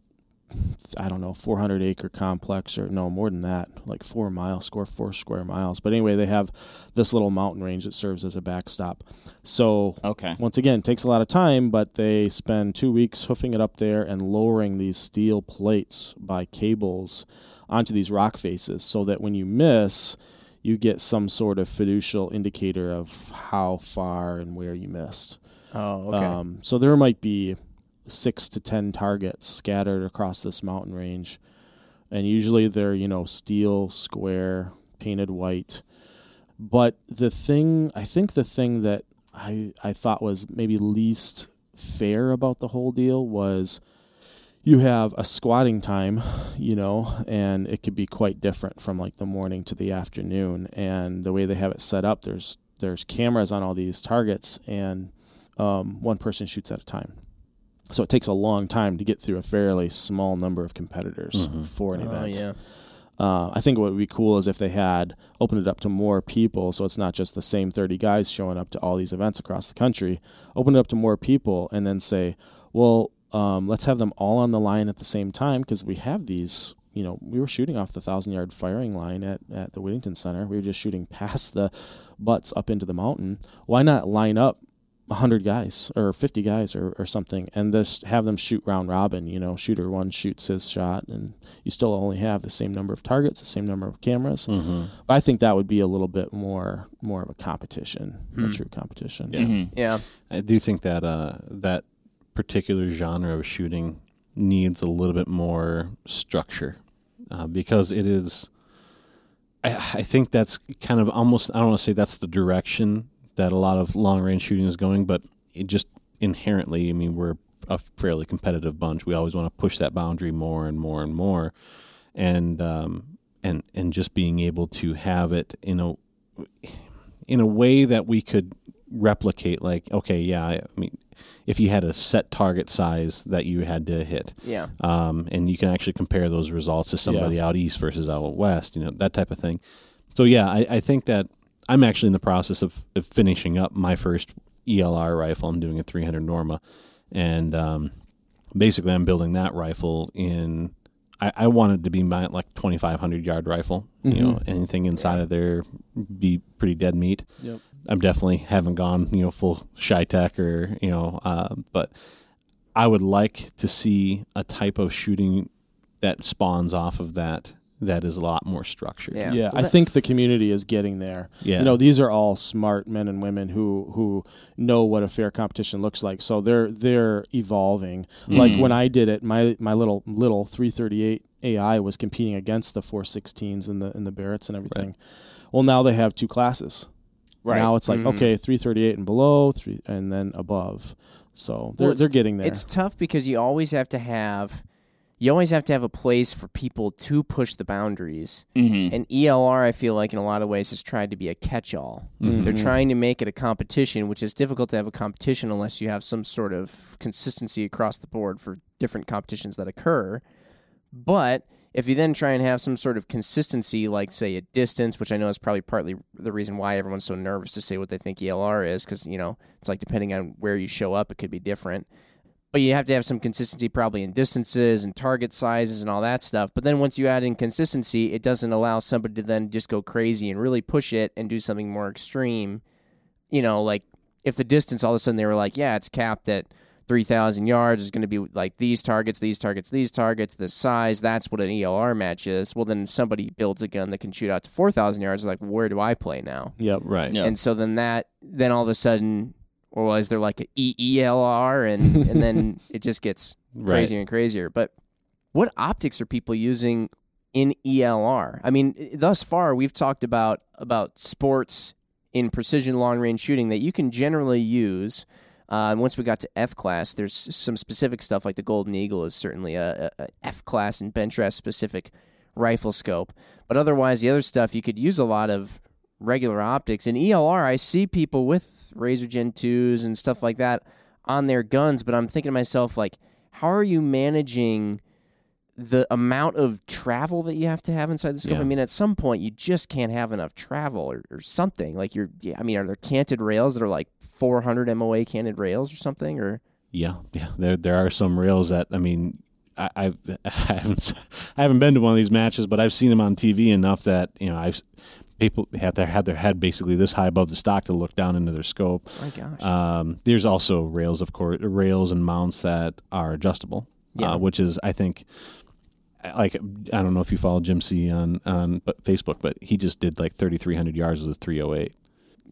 [SPEAKER 3] I don't know, 400 acre complex, or no, more than that, like four miles, square, four square miles. But anyway, they have this little mountain range that serves as a backstop. So
[SPEAKER 2] Okay.
[SPEAKER 3] once again, takes a lot of time, but they spend two weeks hoofing it up there and lowering these steel plates by cables onto these rock faces so that when you miss, you get some sort of fiducial indicator of how far and where you missed.
[SPEAKER 1] Oh, okay.
[SPEAKER 3] Um, so there might be six to ten targets scattered across this mountain range, and usually they're you know steel, square, painted white. But the thing, I think the thing that I I thought was maybe least fair about the whole deal was you have a squatting time, you know, and it could be quite different from like the morning to the afternoon. And the way they have it set up, there's there's cameras on all these targets, and um, one person shoots at a time. So it takes a long time to get through a fairly small number of competitors
[SPEAKER 4] Mhm.
[SPEAKER 3] for an
[SPEAKER 1] oh,
[SPEAKER 3] event.
[SPEAKER 1] yeah.
[SPEAKER 3] Uh, I think what would be cool is if they had opened it up to more people, so it's not just the same 30 guys showing up to all these events across the country. Open it up to more people, and then say, well, um, let's have them all on the line at the same time because we have these. You know, we were shooting off the thousand yard firing line at, at the Whittington Center. We were just shooting past the butts up into the mountain. Why not line up 100 guys or 50 guys or, or something and just have them shoot round robin you know shooter one shoots his shot and you still only have the same number of targets the same number of cameras
[SPEAKER 4] Mm-hmm.
[SPEAKER 3] but i think that would be a little bit more more of a competition
[SPEAKER 1] Hmm.
[SPEAKER 3] a true competition
[SPEAKER 4] Yeah.
[SPEAKER 2] Mhm.
[SPEAKER 1] Yeah.
[SPEAKER 4] I do think that uh, that particular genre of shooting needs a little bit more structure uh, because it is. I, I think that's kind of almost. I don't want to say that's the direction that a lot of long range shooting is going, but it just inherently, I mean, we're a fairly competitive bunch. We always want to push that boundary more and more and more, and um, and and just being able to have it in a in a way that we could replicate. Like, okay, yeah, I mean, if you had a set target size that you had to hit,
[SPEAKER 1] Yeah.
[SPEAKER 4] um, and you can actually compare those results to somebody out east versus out west, you know, that type of thing. So yeah, I, I think that I'm actually in the process of, of finishing up my first ELR rifle. I'm doing a 300 Norma, and um, basically I'm building that rifle in. I, I wanted to be my like 2,500 yard rifle. You know, anything inside of there be pretty dead meat.
[SPEAKER 3] Yep.
[SPEAKER 4] I'm definitely haven't gone you know full CheyTac or you know, uh, but I would like to see a type of shooting that spawns off of that that is a lot more structured.
[SPEAKER 1] Yeah.
[SPEAKER 3] Yeah,
[SPEAKER 1] Well,
[SPEAKER 3] I
[SPEAKER 1] that-
[SPEAKER 3] think the community is getting there.
[SPEAKER 4] Yeah.
[SPEAKER 3] You know, these are all smart men and women who who know what a fair competition looks like. So they're they're evolving. Like when I did it, my my little little 338 AI was competing against the 416s and the and the Barretts and everything. Well, now they have two classes.
[SPEAKER 2] Right.
[SPEAKER 3] Now it's like
[SPEAKER 1] Mhm.
[SPEAKER 3] okay, 338 and below, three and then above. So they're
[SPEAKER 1] Well,
[SPEAKER 3] they're getting there.
[SPEAKER 1] It's tough because you always have to have you always have to have a place for people to push the boundaries.
[SPEAKER 2] Mm-hmm.
[SPEAKER 1] And ELR, I feel like in a lot of ways has tried to be a catch-all.
[SPEAKER 3] Mm-hmm.
[SPEAKER 1] They're trying to make it a competition, which is difficult to have a competition unless you have some sort of consistency across the board for different competitions that occur. But if you then try and have some sort of consistency, like say a distance, which I know is probably partly the reason why everyone's so nervous to say what they think ELR is, because you know it's like depending on where you show up, it could be different. But you have to have some consistency probably in distances and target sizes and all that stuff. But then once you add in consistency, it doesn't allow somebody to then just go crazy and really push it and do something more extreme. You know, like if the distance all of a sudden they were like, yeah, it's capped at 3,000 yards, is going to be like these targets, these targets, these targets, this size, that's what an ELR match is. Well, then if somebody builds a gun that can shoot out to 4,000 yards, like, where do I play now?
[SPEAKER 3] yep.
[SPEAKER 4] Right.
[SPEAKER 2] Yeah.
[SPEAKER 1] And so then that, then all of a sudden, or is there like a EELR, and and then it just gets
[SPEAKER 4] Right.
[SPEAKER 1] crazier and crazier. But what optics are people using in ELR? I mean, thus far we've talked about about sports in precision long range shooting that you can generally use. Uh, and once we got to F class, there's some specific stuff like the Golden Eagle is certainly a, a, a F class and bench rest specific rifle scope. But otherwise, the other stuff you could use a lot of regular optics. In ELR, I see people with Razor Gen 2s and stuff like that on their guns, but I'm thinking to myself, like, how are you managing the amount of travel that you have to have inside the scope?
[SPEAKER 4] Yeah.
[SPEAKER 1] I mean, at some point, you just can't have enough travel or, or something. Like, you're, yeah, I mean, are there canted rails that are like 400 MOA canted rails or something? Or,
[SPEAKER 4] Yeah, yeah. There there are some rails that I mean, I, I've I haven't I haven't been to one of these matches, but I've seen them on TV enough that you know I've people have their had their head basically this high above the stock to look down into their scope.
[SPEAKER 1] my gosh.
[SPEAKER 4] Um, there's also rails, of course, rails and mounts that are adjustable,
[SPEAKER 1] Yeah.
[SPEAKER 4] uh, which is I think. Like I don't know if you follow Jim See on on but Facebook, but he just did like 3,300 yards with a 308,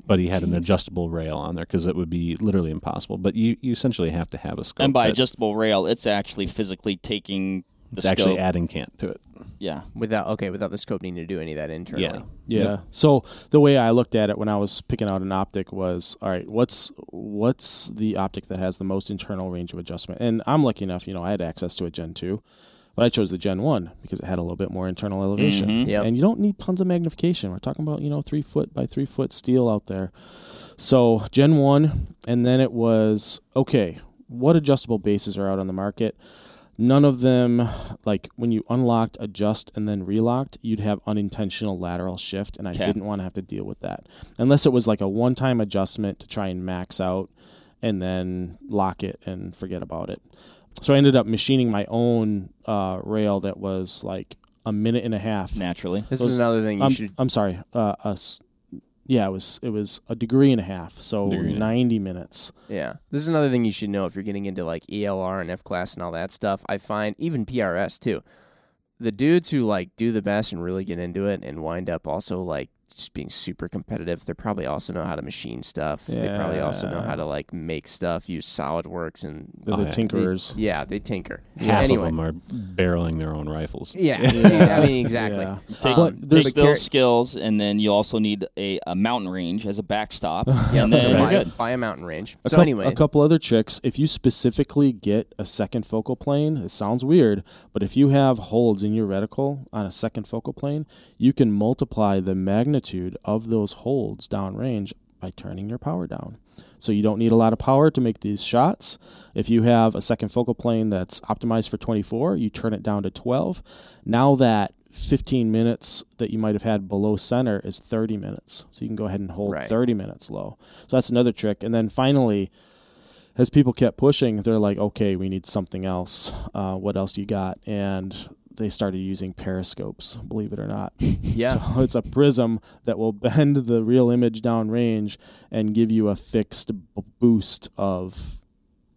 [SPEAKER 4] but he had an adjustable rail on there because it would be literally impossible. But you, you essentially have to have a scope.
[SPEAKER 2] And by
[SPEAKER 4] that-
[SPEAKER 2] adjustable rail, it's actually physically taking the
[SPEAKER 4] it's actually adding cant to it.
[SPEAKER 2] yeah.
[SPEAKER 1] without, okay, without the scope needing to do any of that internally.
[SPEAKER 4] Yeah.
[SPEAKER 3] Yeah.
[SPEAKER 4] Yep.
[SPEAKER 3] So the way I looked at it when I was picking out an optic was, all right, what's what's the optic that has the most internal range of adjustment? And I'm lucky enough, you know, I had access to a Gen two, but I chose the Gen one because it had a little bit more internal elevation.
[SPEAKER 2] Mhm.
[SPEAKER 1] Yep.
[SPEAKER 3] And you don't need tons of magnification. We're talking about you know three foot by three foot steel out there. So Gen one, and then it was okay. What adjustable bases are out on the market? None of them, like when you unlocked, adjust, and then relocked, you'd have unintentional lateral shift, and I
[SPEAKER 2] Okay.
[SPEAKER 3] didn't want to have to deal with that. Unless it was like a one time adjustment to try and max out and then lock it and forget about it. So I ended up machining my own uh, rail that was like a minute and a half.
[SPEAKER 2] Naturally.
[SPEAKER 1] This
[SPEAKER 3] Those-
[SPEAKER 1] is another thing you
[SPEAKER 3] I'm,
[SPEAKER 1] should
[SPEAKER 3] I'm sorry. Uh, us, yeah, it was it was a degree and a half, so
[SPEAKER 4] Degree and a half.
[SPEAKER 3] ninety minutes.
[SPEAKER 1] Yeah. This is another thing you should know if you're getting into like ELR and F class and all that stuff. I find even PRS too. The dudes who like do the best and really get into it and wind up also like just being super competitive. They probably also know how to machine stuff. They probably also know how to like make stuff, use SolidWorks, and
[SPEAKER 3] They're
[SPEAKER 4] Oh,
[SPEAKER 3] the
[SPEAKER 4] yeah.
[SPEAKER 3] tinkerers.
[SPEAKER 1] yeah, they tinker.
[SPEAKER 4] Half
[SPEAKER 1] anyway,
[SPEAKER 4] of them are barreling their own rifles.
[SPEAKER 1] yeah, I mean exactly.
[SPEAKER 3] Yeah.
[SPEAKER 2] Take,
[SPEAKER 1] Um,
[SPEAKER 2] take
[SPEAKER 3] there's-
[SPEAKER 2] those skills, and then you also need a, a mountain range as a backstop, and
[SPEAKER 1] so buy,
[SPEAKER 2] you're good.
[SPEAKER 1] buy a mountain range.
[SPEAKER 3] A
[SPEAKER 1] so
[SPEAKER 3] coup-
[SPEAKER 1] anyway,
[SPEAKER 3] a couple other tricks. If you specifically get a second focal plane, it sounds weird, but if you have holds in your reticle on a second focal plane, you can multiply the magnitude of those holds downrange by turning your power down. So you don't need a lot of power to make these shots. If you have a second focal plane that's optimized for 24, you turn it down to 12. Now that 15 minutes that you might have had below center is 30 minutes. So you can go ahead and hold
[SPEAKER 1] Right.
[SPEAKER 3] 30 minutes low. So that's another trick. And then finally, as people kept pushing, they're like, okay, we need something else. Uh, what else do you got? And they started using periscopes, believe it or not.
[SPEAKER 1] Yeah.
[SPEAKER 3] So it's a prism that will bend the real image downrange and give you a fixed b- boost of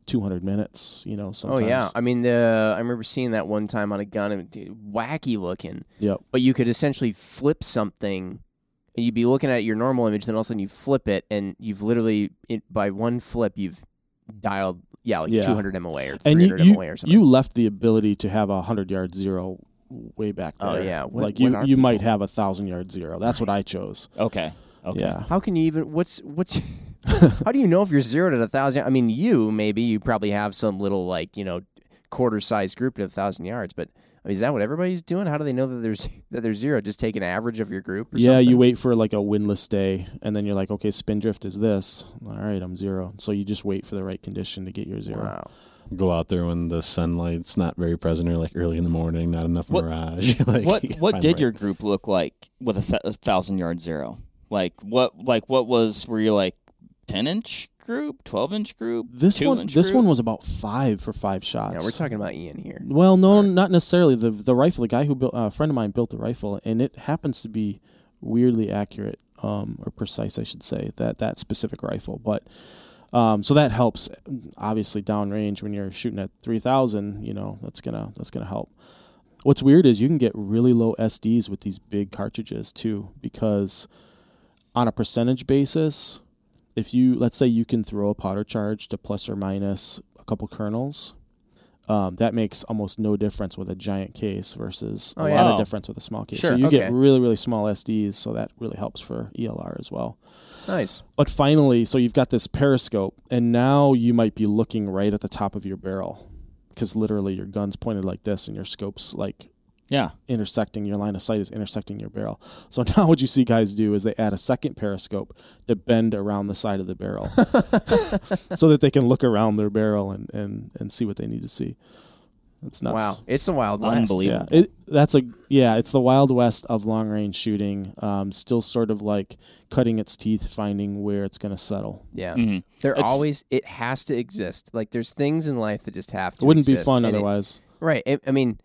[SPEAKER 3] 200 minutes, you know,
[SPEAKER 1] oh yeah, I mean the I remember seeing that one time on a gun, and dude, wacky looking.
[SPEAKER 3] Yep.
[SPEAKER 1] But you could essentially flip something. And you'd be looking at your normal image, then all of a sudden you flip it, and you've literally, it, by one flip, you've dialed, yeah, like
[SPEAKER 3] Yeah.
[SPEAKER 1] 200 MOA or 300
[SPEAKER 3] And you, you,
[SPEAKER 1] MOA or something.
[SPEAKER 3] you left the ability to have a 100 yard zero way back there.
[SPEAKER 1] Oh,
[SPEAKER 3] there.
[SPEAKER 1] yeah. What-
[SPEAKER 3] like you,
[SPEAKER 1] what are
[SPEAKER 3] you might have a 1,000 yard zero. That's what I chose.
[SPEAKER 2] Okay. Okay.
[SPEAKER 3] Yeah.
[SPEAKER 1] How can you even? What's what's? how do you know if you're zeroed at a thousand? I mean, you maybe you probably have some little like you know quarter size group at a thousand yards, but I mean, is that what everybody's doing? How do they know that there's that there's zero? Just take an average of your group. Or
[SPEAKER 3] Yeah,
[SPEAKER 1] something?
[SPEAKER 3] you wait for like a windless day, and then you're like, okay, spin drift is this. All right, I'm zero. So you just wait for the right condition to get your zero.
[SPEAKER 1] Wow.
[SPEAKER 4] Go out there when the sunlight's not very present, or like early in the morning, not enough
[SPEAKER 2] What-
[SPEAKER 4] mirage. like,
[SPEAKER 2] What what did
[SPEAKER 4] the
[SPEAKER 2] your group look like with a, th- a thousand yard zero? Like what like what was were you like ten inch group, twelve inch group?
[SPEAKER 3] This
[SPEAKER 2] two
[SPEAKER 3] one,
[SPEAKER 2] inch
[SPEAKER 3] this
[SPEAKER 2] group?
[SPEAKER 3] one was about five for five shots.
[SPEAKER 1] Yeah, we're talking about Ian here.
[SPEAKER 3] Well, no, not necessarily. The the rifle, the guy who built, uh, a friend of mine built the rifle, and it happens to be weirdly accurate, um, or precise, I should say, that that specific rifle. But um, so that helps. Obviously, downrange when you're shooting at three thousand, you know, that's gonna that's gonna help. What's weird is you can get really low SDs with these big cartridges too, because on a percentage basis, if you let's say you can throw a powder charge to plus or minus a couple kernels, um, that makes almost no difference with a giant case versus
[SPEAKER 1] Oh,
[SPEAKER 3] a
[SPEAKER 1] yeah.
[SPEAKER 3] lot of difference with a small case.
[SPEAKER 2] Sure,
[SPEAKER 3] So you
[SPEAKER 1] okay.
[SPEAKER 3] get really really small SDs, so that really helps for ELR as well.
[SPEAKER 1] Nice.
[SPEAKER 3] But finally, so you've got this periscope, and now you might be looking right at the top of your barrel, because literally your gun's pointed like this, and your scope's like
[SPEAKER 2] Yeah.
[SPEAKER 3] intersecting your line of sight is intersecting your barrel. So now what you see guys do is they add a second periscope to bend around the side of the barrel so that they can look around their barrel and, and, and see what they need to see. It's nuts.
[SPEAKER 1] Wow, it's the Wild West.
[SPEAKER 2] Unbelievable.
[SPEAKER 3] Yeah, it, that's a yeah. It's the wild west of long range shooting. Um, still sort of like cutting its teeth, finding where it's going to settle.
[SPEAKER 1] Yeah,
[SPEAKER 2] Mhm.
[SPEAKER 1] there
[SPEAKER 2] It's-
[SPEAKER 1] always it has to exist. Like there's things in life that just have to.
[SPEAKER 3] It wouldn't be fun
[SPEAKER 1] and it-
[SPEAKER 3] otherwise.
[SPEAKER 1] right. It, I mean,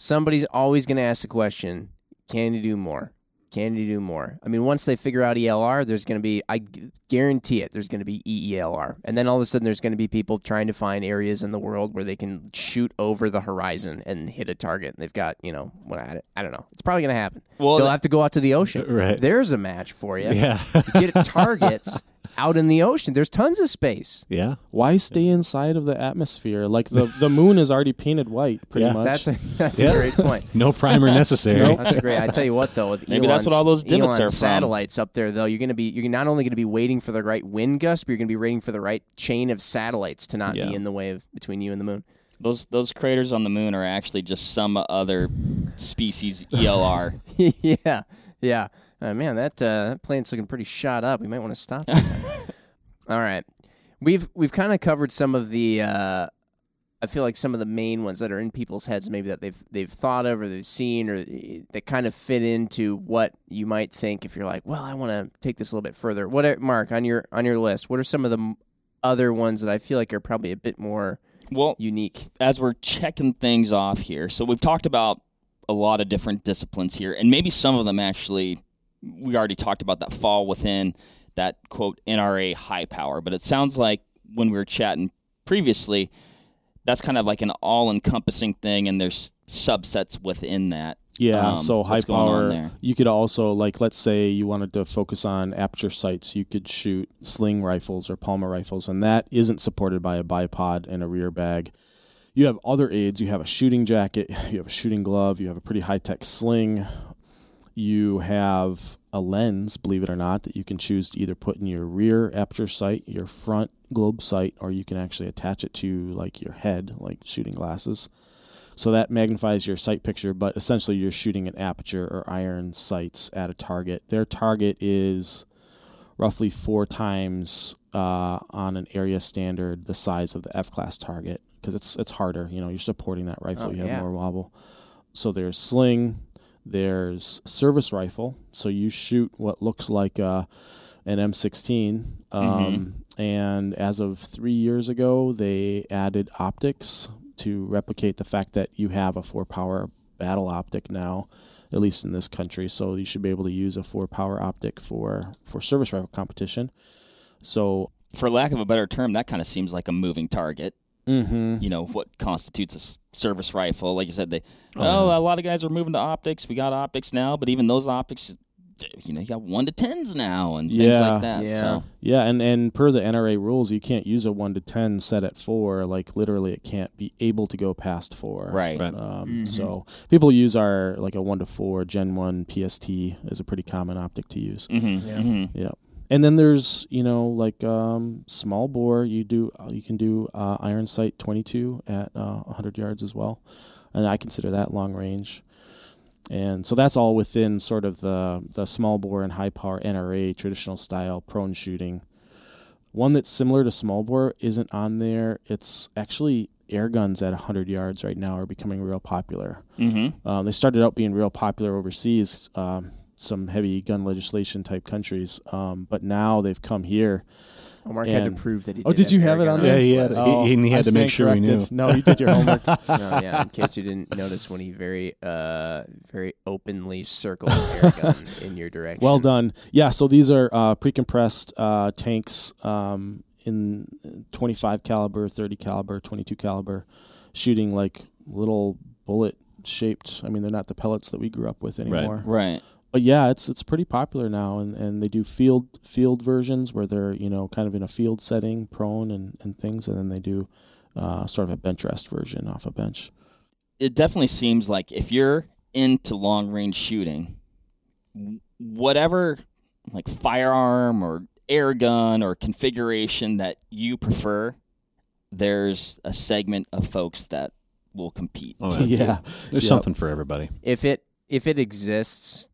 [SPEAKER 1] somebody's always going to ask the question: Can you do more? Can you do more? I mean, once they figure out ELR, there's going to be, I guarantee it, there's going to be EELR. And then all of a sudden, there's going to be people trying to find areas in the world where they can shoot over the horizon and hit a target. And They've got, you know, what I, I don't know. It's probably going to happen.
[SPEAKER 2] Well,
[SPEAKER 1] They'll
[SPEAKER 2] th-
[SPEAKER 1] have to go out to the ocean.
[SPEAKER 4] Right.
[SPEAKER 1] There's a match for you.
[SPEAKER 4] Yeah.
[SPEAKER 1] Get targets out in the ocean. There's tons of space.
[SPEAKER 4] yeah.
[SPEAKER 3] Why stay inside of the atmosphere? Like the, the moon is already painted white, pretty
[SPEAKER 4] Yeah.
[SPEAKER 3] much.
[SPEAKER 1] That's a that's
[SPEAKER 4] Yeah.
[SPEAKER 1] a great point.
[SPEAKER 4] No primer necessary.
[SPEAKER 1] That's a great. I tell you what, though, with
[SPEAKER 2] Maybe that's what all those divots
[SPEAKER 1] Elon's
[SPEAKER 2] are from.
[SPEAKER 1] satellites up there, though, you're going to be you're not only going to be waiting for the right wind gust, but you're going to be waiting for the right chain of satellites to not
[SPEAKER 4] Yeah.
[SPEAKER 1] be in the way of between you and the moon.
[SPEAKER 2] those those craters on the moon are actually just some other species ELR.
[SPEAKER 1] yeah, yeah. Uh, man, that uh, that plane's looking pretty shot up. We might want to stop sometime. All right, we've we've kind of covered some of the. Uh, I feel like some of the main ones that are in people's heads, maybe that they've they've thought of or they've seen, or eh, that kind of fit into what you might think if you're like, well, I want to take this a little bit further. What, are, Mark, on your on your list? What are some of the other ones that I feel like are probably a bit more
[SPEAKER 2] well,
[SPEAKER 1] unique?
[SPEAKER 2] as we're checking things off here, so we've talked about a lot of different disciplines here, and maybe some of them actually we already talked about that fall within that quote NRA high power. But it sounds like when we were chatting previously, that's kind of like an all encompassing thing, and there's subsets within that.
[SPEAKER 3] Yeah,
[SPEAKER 2] um,
[SPEAKER 3] so high
[SPEAKER 2] what's going on
[SPEAKER 3] power. You could also like, let's say you wanted to focus on aperture sights, you could shoot sling rifles or Palma rifles, and that isn't supported by a bipod and a rear bag. You have other aids. You have a shooting jacket. You have a shooting glove. You have a pretty high tech sling. You have a lens, believe it or not, that you can choose to either put in your rear aperture sight, your front globe sight, or you can actually attach it to like your head, like shooting glasses. So that magnifies your sight picture, but essentially you're shooting an aperture or iron sights at a target. Their target is roughly four times uh, on an area standard the size of the F class target because it's it's harder. You know, you're supporting that rifle.
[SPEAKER 1] Oh,
[SPEAKER 3] you have
[SPEAKER 1] yeah.
[SPEAKER 3] more wobble. So there's sling, there's service rifle. So you shoot what looks like uh, an M16. Um, And as of three years ago, they added optics to replicate the fact that you have a four power battle optic now, at least in this country. So you should be able to use a four power optic for for service rifle competition. So.
[SPEAKER 2] For lack of a better term, that kind of seems like a moving target.
[SPEAKER 3] Mm-hmm.
[SPEAKER 2] You know what constitutes a service rifle? Like you said, they
[SPEAKER 4] Oh,
[SPEAKER 2] oh, a lot of guys are moving to optics. We got optics now, but even those optics, you know, you got one to tens now and things
[SPEAKER 3] Yeah.
[SPEAKER 2] like that.
[SPEAKER 1] Yeah.
[SPEAKER 2] So
[SPEAKER 3] Yeah, and, and per the NRA rules, you can't use a one to ten set at four. Like literally, it can't be able to go past four.
[SPEAKER 2] right.
[SPEAKER 4] Right.
[SPEAKER 3] Um,
[SPEAKER 1] Mhm.
[SPEAKER 3] So people use our like a one to four Gen one PST is a pretty common optic to use.
[SPEAKER 2] Mm-hmm.
[SPEAKER 1] Yeah.
[SPEAKER 2] Mm-hmm.
[SPEAKER 3] Yeah, and then there's you know like um, small bore. You do uh, you can do uh, iron sight twenty two at uh, hundred yards as well, and I consider that long range. And so that's all within sort of the the small bore and high power NRA traditional style prone shooting. One that's similar to small bore isn't on there. It's actually air guns at 100 yards right now are becoming real popular.
[SPEAKER 2] Mm-hmm.
[SPEAKER 3] Um, they started out being real popular overseas, um, some heavy gun legislation type countries, um, but now they've come here.
[SPEAKER 1] Oh, Mark had to prove that he.
[SPEAKER 3] Oh, did you have it on there?
[SPEAKER 4] Yeah, he
[SPEAKER 1] his
[SPEAKER 4] had-
[SPEAKER 1] list.
[SPEAKER 4] he-
[SPEAKER 3] Oh,
[SPEAKER 4] he had
[SPEAKER 3] I
[SPEAKER 4] to make
[SPEAKER 3] stand
[SPEAKER 4] sure we
[SPEAKER 3] corrected.
[SPEAKER 4] knew.
[SPEAKER 3] No, you did your homework.
[SPEAKER 1] no, yeah. In case you didn't notice, when he very, uh, very openly circled gun in your direction.
[SPEAKER 3] Well done. Yeah, so these are uh, pre-compressed uh, tanks um, in 25 caliber, 30 caliber, 22 caliber, shooting like little bullet shaped. I mean, they're not the pellets that we grew up with anymore.
[SPEAKER 2] Right.
[SPEAKER 3] But yeah, it's it's pretty popular now, and, and they do field field versions where they're you know kind of in a field setting, prone and, and things, and then they do uh, sort of a bench rest version off a bench.
[SPEAKER 2] It definitely seems like if you're into long range shooting, whatever like firearm or air gun or configuration that you prefer, there's a segment of folks that will compete.
[SPEAKER 4] Oh, yeah.
[SPEAKER 3] yeah,
[SPEAKER 4] There's
[SPEAKER 3] Yep.
[SPEAKER 4] something for everybody.
[SPEAKER 1] if it if it exists, th-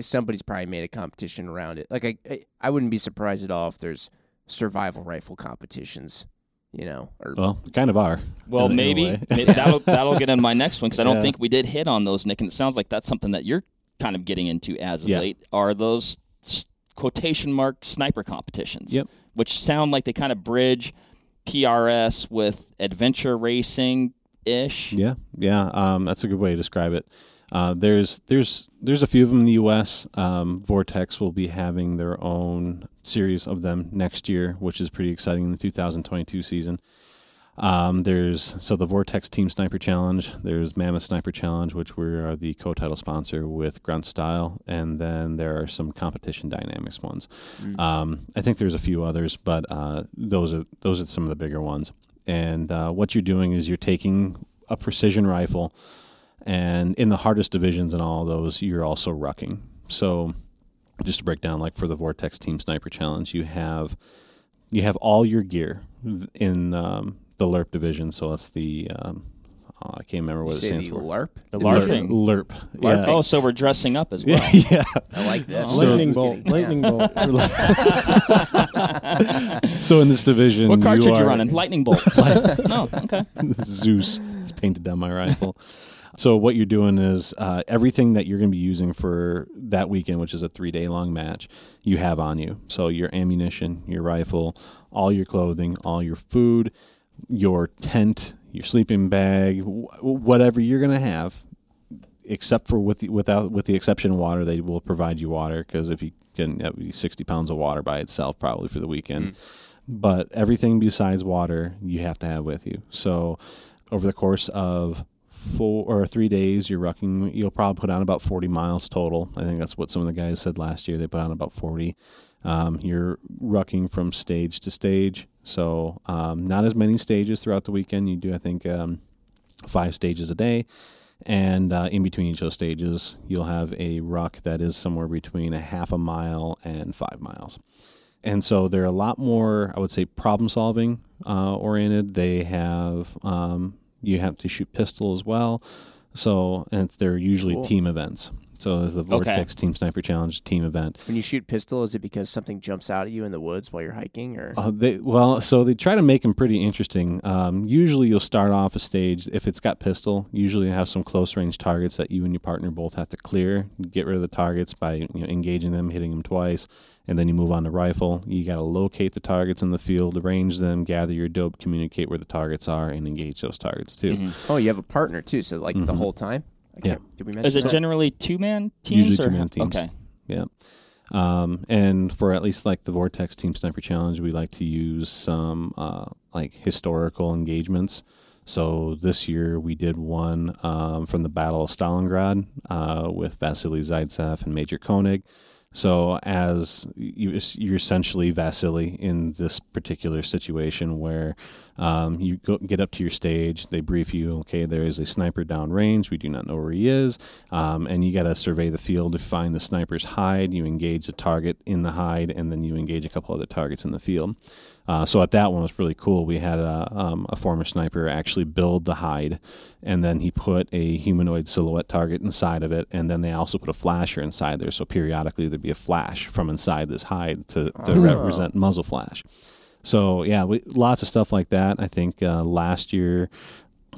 [SPEAKER 1] somebody's probably made a competition around it. Like I, I, I wouldn't be surprised at all if there's survival rifle competitions. You know, or
[SPEAKER 4] Well, kind of are.
[SPEAKER 2] Well,
[SPEAKER 4] in a- in
[SPEAKER 2] maybe, that'll that'll get in my next one because I don't
[SPEAKER 4] Yeah.
[SPEAKER 2] think we did hit on those, Nick. And it sounds like that's something that you're kind of getting into as of
[SPEAKER 4] Yeah.
[SPEAKER 2] late. Are those quotation mark sniper competitions?
[SPEAKER 4] Yep.
[SPEAKER 2] Which sound like they kind of bridge PRS with adventure racing ish.
[SPEAKER 4] Yeah, yeah, um, that's a good way to describe it. Uh, there's there's there's a few of them in the U.S. Um, Vortex will be having their own series of them next year, which is pretty exciting in the 2022 season. Um, there's so the Vortex Team Sniper Challenge. There's Mammoth Sniper Challenge, which we are the co-title sponsor with Grunt Style, and then there are some competition dynamics ones. Um, I think there's a few others, but uh, those are those are some of the bigger ones. And uh, what you're doing is you're taking a precision rifle, and in the hardest divisions and all those, you're also rucking. So, just to break down, like for the Vortex Team Sniper Challenge, you have you have all your gear in um, the LRRP division. So that's the um, oh, I can't remember
[SPEAKER 1] you
[SPEAKER 4] what it
[SPEAKER 1] say
[SPEAKER 4] stands
[SPEAKER 1] the
[SPEAKER 4] for.
[SPEAKER 1] LARP.
[SPEAKER 3] the
[SPEAKER 2] LARPing.
[SPEAKER 4] LRRP.
[SPEAKER 1] LARPing.
[SPEAKER 2] Oh, so we're dressing up as well.
[SPEAKER 4] yeah.
[SPEAKER 1] I like this.
[SPEAKER 4] So-
[SPEAKER 3] lightning bolt,
[SPEAKER 1] getting-
[SPEAKER 3] lightning bolt.
[SPEAKER 4] So in this division,
[SPEAKER 2] what cartridge
[SPEAKER 4] you
[SPEAKER 2] you running? Lightning bolts. no, okay.
[SPEAKER 4] Zeus is painted down my rifle. So what you're doing is uh, everything that you're going to be using for that weekend, which is a three day long match, you have on you. So your ammunition, your rifle, all your clothing, all your food, your tent, your sleeping bag, wh- whatever you're going to have, except for with the, without with the exception of water, they will provide you water because if you can that would be 60 pounds of water by itself probably for the weekend. But everything besides water you have to have with you. So over the course of four or three days, you're rucking. You'll probably put on about 40 miles total. I think that's what some of the guys said last year. They put on about 40. Um, you're rucking from stage to stage, so um, not as many stages throughout the weekend. You do, I think, um, five stages a day. And uh, in between each of those stages, you'll have a ruck that is somewhere between a half a mile and five miles. And so they're a lot more, I would say, problem solving uh, oriented. They have, um, you have to shoot pistol as well. So, and they're usually
[SPEAKER 1] Cool.
[SPEAKER 4] team events. So there's the Vortex Team Sniper Challenge team event.
[SPEAKER 1] When you shoot pistol, is it because something jumps out at you in the woods while you're hiking, or
[SPEAKER 4] Uh, they, well, so they try to make them pretty interesting. Um, usually, you'll start off a stage if it's got pistol. Usually, you have some close range targets that you and your partner both have to clear. Get rid of the targets by you know, engaging them, hitting them twice, and then you move on to rifle. You got to locate the targets in the field, arrange them, gather your dope, communicate where the targets are, and engage those targets too.
[SPEAKER 2] Mhm.
[SPEAKER 1] oh, you have a partner too? So like the
[SPEAKER 4] Mhm.
[SPEAKER 1] whole time? I
[SPEAKER 4] Yeah.
[SPEAKER 1] Did we mention
[SPEAKER 2] Is it
[SPEAKER 1] that?
[SPEAKER 2] generally two man teams?
[SPEAKER 4] Usually two-man teams.
[SPEAKER 2] Okay.
[SPEAKER 4] Yeah. Um, and for at least like the Vortex Team Sniper Challenge, we like to use some uh, like historical engagements. So this year we did one um, from the Battle of Stalingrad uh, with Vasily Zaitsev and Major Koenig. So as you, you're essentially Vasily in this particular situation where um, you go, get up to your stage, they brief you, okay, there is a sniper downrange. We do not know where he is. Um, and you got to survey the field to find the sniper's hide. You engage the target in the hide, and then you engage a couple other targets in the field. Uh, so at that one was really cool. We had a, um, a former sniper actually build the hide, and then he put a humanoid silhouette target inside of it, and then they also put a flasher inside there. So periodically there'd be a flash from inside this hide to, to
[SPEAKER 1] Oh.
[SPEAKER 4] represent muzzle flash. So yeah, we, lots of stuff like that. I think uh, last year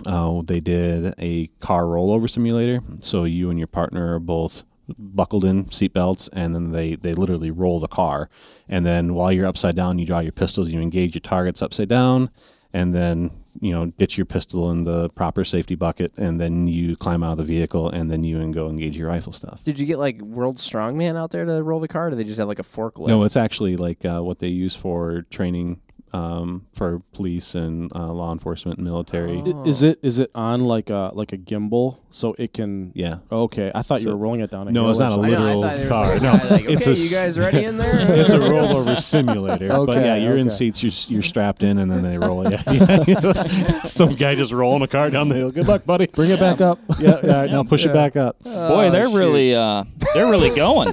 [SPEAKER 4] uh, they did a car rollover simulator. So you and your partner are both buckled in seatbelts, and then they they literally roll the car. And then while you're upside down, you draw your pistols, you engage your targets upside down, and then you know ditch your pistol in the proper safety bucket, and then you climb out of the vehicle, and then you and go engage your rifle stuff.
[SPEAKER 1] Did you get like World Strongman out there to roll the car? Or do they just have like a forklift?
[SPEAKER 4] No, it's actually like uh, what they use for training um, for police and uh, law enforcement and military.
[SPEAKER 1] Oh.
[SPEAKER 3] Is it is it on like a like a gimbal so it can?
[SPEAKER 4] Yeah.
[SPEAKER 3] Okay, I thought you were rolling it down. A
[SPEAKER 4] No,
[SPEAKER 3] hill
[SPEAKER 4] it's not a
[SPEAKER 3] something.
[SPEAKER 1] I know,
[SPEAKER 4] literal
[SPEAKER 1] thought there was
[SPEAKER 4] car.
[SPEAKER 1] like,
[SPEAKER 4] No,
[SPEAKER 1] like, okay,
[SPEAKER 4] it's a
[SPEAKER 1] you guys ready in there?
[SPEAKER 4] it's a rollover simulator. but yeah, you're in seats. You're, you're strapped in, and then they roll you. Some guy just rolling a car down the hill. Good luck, buddy.
[SPEAKER 3] Bring it back up.
[SPEAKER 4] Yeah, yeah. Now push it back up.
[SPEAKER 2] Boy, they're
[SPEAKER 1] shoot.
[SPEAKER 2] really uh, they're really going.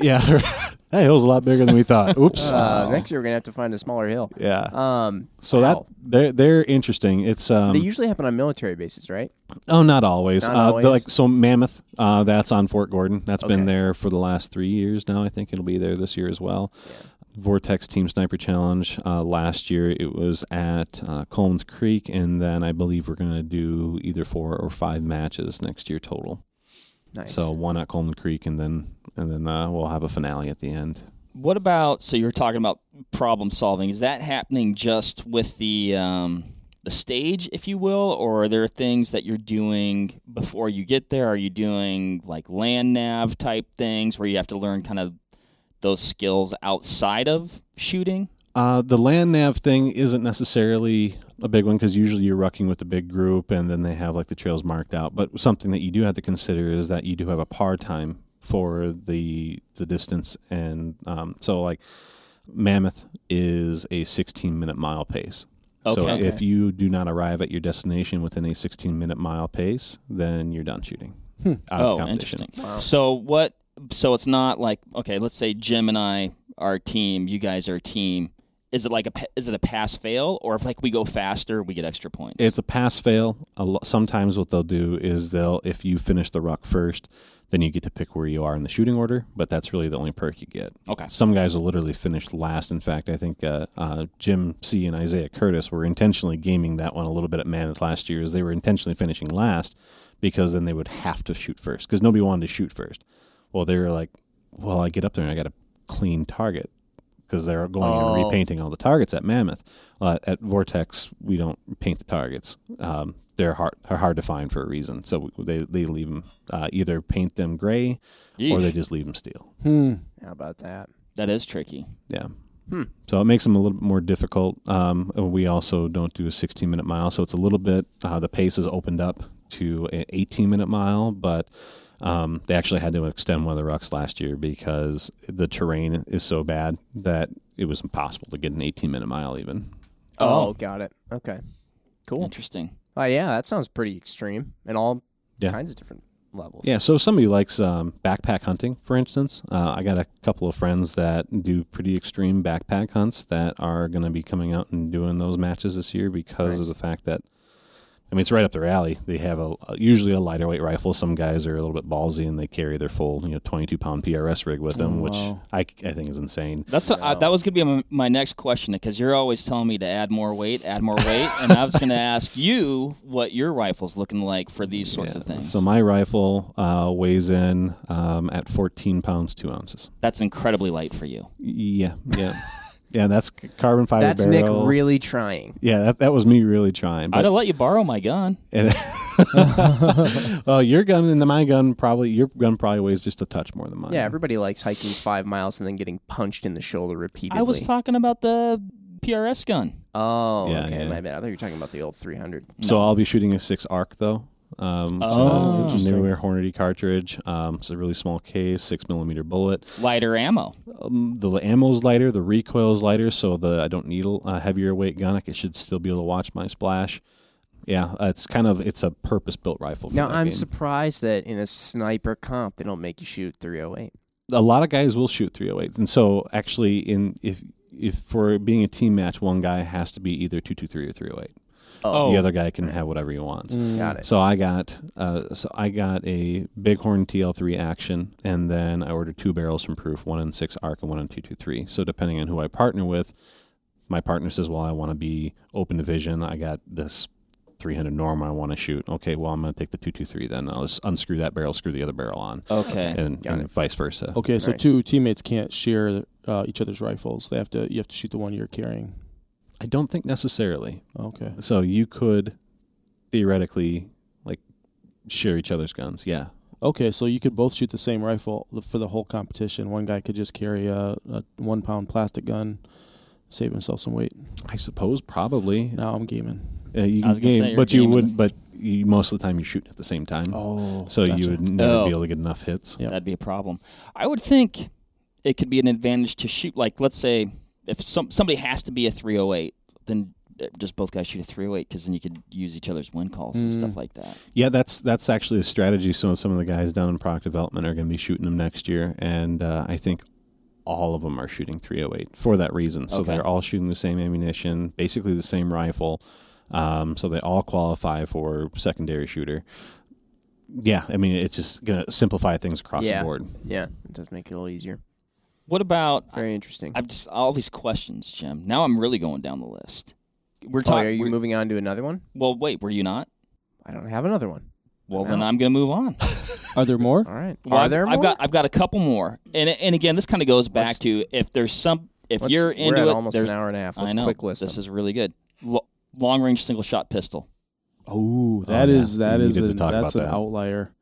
[SPEAKER 4] Yeah, that hill's a lot bigger than we thought. Oops.
[SPEAKER 1] Uh, next year we're gonna have to find a smaller hill.
[SPEAKER 4] yeah.
[SPEAKER 1] Um,
[SPEAKER 4] So that they're they're interesting. It's um
[SPEAKER 1] they usually happen on military bases, right?
[SPEAKER 4] oh not always.
[SPEAKER 1] Not
[SPEAKER 4] uh,
[SPEAKER 1] always?
[SPEAKER 4] like so Mammoth. Uh, that's on Fort Gordon. That's
[SPEAKER 1] Okay.
[SPEAKER 4] been there for the last three years now. I think it'll be there this year as well. Vortex Team Sniper Challenge. Uh, last year it was at uh, Coleman's Creek, and then I believe we're going to do either four or five matches next year total.
[SPEAKER 1] Nice.
[SPEAKER 4] So one at Coleman Creek, and then and then uh, we'll have a finale at the end.
[SPEAKER 2] What about so you're talking about problem solving? Is that happening just with the um, the stage, if you will, or are there things that you're doing before you get there? Are you doing like land nav type things where you have to learn kind of those skills outside of shooting?
[SPEAKER 4] Uh, the land nav thing isn't necessarily a big one because usually you're rucking with a big group and then they have like the trails marked out. But something that you do have to consider is that you do have a par time for the the distance, and um, so like Mammoth is a 16 minute mile pace. So
[SPEAKER 2] Okay.
[SPEAKER 4] if you do not arrive at your destination within a 16 minute mile pace, then you're done shooting. Out of
[SPEAKER 2] Oh,
[SPEAKER 4] the competition.
[SPEAKER 2] interesting.
[SPEAKER 1] Wow.
[SPEAKER 2] So what? So it's not like okay, let's say Jim and I are a team. You guys are a team. Is it like a is it a pass fail or if like we go faster we get extra points?
[SPEAKER 4] It's a pass fail. Sometimes what they'll do is they'll if you finish the ruck first, then you get to pick where you are in the shooting order. But that's really the only perk you get.
[SPEAKER 2] okay.
[SPEAKER 4] Some guys will literally finish last. In fact, I think uh, uh, Jim See and Isaiah Curtis were intentionally gaming that one a little bit at Mammoth last year, as they were intentionally finishing last because then they would have to shoot first because nobody wanted to shoot first. Well, they were like, "Well, I get up there and I got a clean target." Because they're going
[SPEAKER 1] Oh.
[SPEAKER 4] and repainting all the targets at Mammoth. Uh, at Vortex, we don't paint the targets. Um, they're hard, are hard to find for a reason. So they they leave them uh, either paint them gray or they just leave them steel.
[SPEAKER 3] Hmm.
[SPEAKER 1] How about that?
[SPEAKER 2] that is tricky.
[SPEAKER 4] Yeah.
[SPEAKER 1] Hmm.
[SPEAKER 4] So it makes them a little bit more difficult. Um, and we also don't do a 16 minute mile, so it's a little bit uh, the pace is opened up to an 18 minute mile, but um, they actually had to extend one of the rucks last year because the terrain is so bad that it was impossible to get an 18 minute mile even.
[SPEAKER 1] Oh,
[SPEAKER 2] Oh.
[SPEAKER 1] got it. Okay. Cool.
[SPEAKER 2] Interesting.
[SPEAKER 1] Oh, yeah, that sounds pretty extreme and all
[SPEAKER 4] Yeah.
[SPEAKER 1] kinds of different levels.
[SPEAKER 4] Yeah, so if somebody likes um, backpack hunting, for instance, uh, I got a couple of friends that do pretty extreme backpack hunts that are going to be coming out and doing those matches this year because
[SPEAKER 1] Nice.
[SPEAKER 4] of the fact that, I mean, it's right up their alley. They have a, a usually a lighter weight rifle. Some guys are a little bit ballsy and they carry their full, you know, 22 pound PRS rig with them,
[SPEAKER 3] Oh,
[SPEAKER 4] which
[SPEAKER 3] wow.
[SPEAKER 4] I, I think is insane.
[SPEAKER 2] That's uh,
[SPEAKER 1] No.
[SPEAKER 2] that was gonna be my, my next question because you're always telling me to add more weight, add more weight, and I was gonna ask you what your rifle's looking like for these sorts of things.
[SPEAKER 4] So my rifle uh, weighs in um, at 14 pounds, 2 ounces.
[SPEAKER 2] That's incredibly light for you.
[SPEAKER 4] Yeah, yeah. Yeah, that's carbon fiber
[SPEAKER 1] That's Nick really trying.
[SPEAKER 4] yeah, that, that was me really trying.
[SPEAKER 2] I'd
[SPEAKER 4] But
[SPEAKER 2] have let you borrow my gun.
[SPEAKER 4] And well, your gun and my gun probably your gun probably weighs just a touch more than mine.
[SPEAKER 1] Yeah, everybody likes hiking five miles and then getting punched in the shoulder repeatedly.
[SPEAKER 2] I was talking about the PRS gun.
[SPEAKER 1] Oh,
[SPEAKER 4] Yeah,
[SPEAKER 1] okay,
[SPEAKER 4] yeah.
[SPEAKER 1] my bad. I thought you were talking about the old 300.
[SPEAKER 4] So I'll be shooting a six arc though. Um,
[SPEAKER 2] Oh.
[SPEAKER 4] so newer Hornady cartridge. Um, it's a really small case, six millimeter bullet.
[SPEAKER 2] Lighter ammo.
[SPEAKER 4] Um, the ammo's lighter, the recoil's lighter, so the I don't need a heavier weight gun. I should still be able to watch my splash. Yeah, uh, it's kind of it's a purpose built rifle. For
[SPEAKER 1] Now, I'm
[SPEAKER 4] game.
[SPEAKER 1] surprised that in a sniper comp, they don't make you shoot 308.
[SPEAKER 4] a lot of guys will shoot 308s and so actually in if if for being a team match one guy has to be either 223 or 308
[SPEAKER 2] Oh.
[SPEAKER 4] the other guy can have whatever he wants
[SPEAKER 3] Mm.
[SPEAKER 1] Got it.
[SPEAKER 4] so i got uh, so i got a bighorn tl3 action and then i ordered two barrels from proof one in six arc and one in 223 so depending on who i partner with my partner says well i want to be open division i got this 300 norm i want to shoot okay well i'm going to take the 223 then i'll just unscrew that barrel screw the other barrel on
[SPEAKER 2] Okay.
[SPEAKER 4] and, and vice versa
[SPEAKER 3] Okay, so
[SPEAKER 1] Nice.
[SPEAKER 3] two teammates can't share uh, each other's rifles. They have to. You have to shoot the one you're carrying.
[SPEAKER 4] I don't think necessarily
[SPEAKER 3] Okay.
[SPEAKER 4] So you could theoretically like share each other's guns. Yeah.
[SPEAKER 3] Okay, so you could both shoot the same rifle for the whole competition. One guy could just carry a, a one pound plastic gun, save himself some weight.
[SPEAKER 4] I suppose probably.
[SPEAKER 3] Now I'm gaming.
[SPEAKER 4] Uh, you
[SPEAKER 2] I was
[SPEAKER 4] can
[SPEAKER 2] gonna say
[SPEAKER 4] game,
[SPEAKER 2] you're
[SPEAKER 4] but you
[SPEAKER 2] gaming
[SPEAKER 4] would
[SPEAKER 2] this.
[SPEAKER 4] but you, most of the time you shoot at the same time.
[SPEAKER 3] Oh,
[SPEAKER 4] so
[SPEAKER 3] gotcha.
[SPEAKER 4] you would never
[SPEAKER 2] Oh.
[SPEAKER 4] be able to get enough hits.
[SPEAKER 3] Yep.
[SPEAKER 2] That'd be a problem. I would think it could be an advantage to shoot. Like, let's say if some somebody has to be a 308, then uh, just both guys shoot a 308 because then you could use each other's wind calls and
[SPEAKER 3] Mm.
[SPEAKER 2] stuff like that.
[SPEAKER 4] Yeah, that's that's actually a strategy. So some of the guys down in product development are going to be shooting them next year, and uh, I think all of them are shooting 308 for that reason. So
[SPEAKER 2] Okay.
[SPEAKER 4] they're all shooting the same ammunition, basically the same rifle. Um, so they all qualify for secondary shooter. Yeah, I mean it's just going to simplify things across
[SPEAKER 1] Yeah.
[SPEAKER 4] the board.
[SPEAKER 1] Yeah, it does make it a little easier.
[SPEAKER 2] What about?
[SPEAKER 1] Very interesting.
[SPEAKER 2] I've just all these questions, Jim. Now I'm really going down the list. We're
[SPEAKER 1] Oh,
[SPEAKER 2] talking.
[SPEAKER 1] are you moving on to another one?
[SPEAKER 2] well, wait, were you not?
[SPEAKER 1] I don't have another one.
[SPEAKER 2] Well,
[SPEAKER 1] No.
[SPEAKER 2] then I'm going to move on.
[SPEAKER 3] Are there more?
[SPEAKER 1] All right.
[SPEAKER 2] Well,
[SPEAKER 1] Are
[SPEAKER 2] I've-
[SPEAKER 1] there
[SPEAKER 2] I've got I've got a couple more, and and again, this kind of goes back
[SPEAKER 1] Let's-
[SPEAKER 2] to if there's some if
[SPEAKER 1] Let's-
[SPEAKER 2] you're
[SPEAKER 1] we're
[SPEAKER 2] into
[SPEAKER 1] at
[SPEAKER 2] it.
[SPEAKER 1] almost an hour and a half. Let's
[SPEAKER 2] I know
[SPEAKER 1] quick list
[SPEAKER 2] this
[SPEAKER 1] them.
[SPEAKER 2] is really good. Lo- long range single shot pistol.
[SPEAKER 3] Oh, oh that
[SPEAKER 4] yeah.
[SPEAKER 3] is that
[SPEAKER 4] We
[SPEAKER 3] is
[SPEAKER 4] needed to
[SPEAKER 3] an,
[SPEAKER 4] talk
[SPEAKER 3] that's
[SPEAKER 4] about
[SPEAKER 3] an
[SPEAKER 4] that.
[SPEAKER 3] outlier.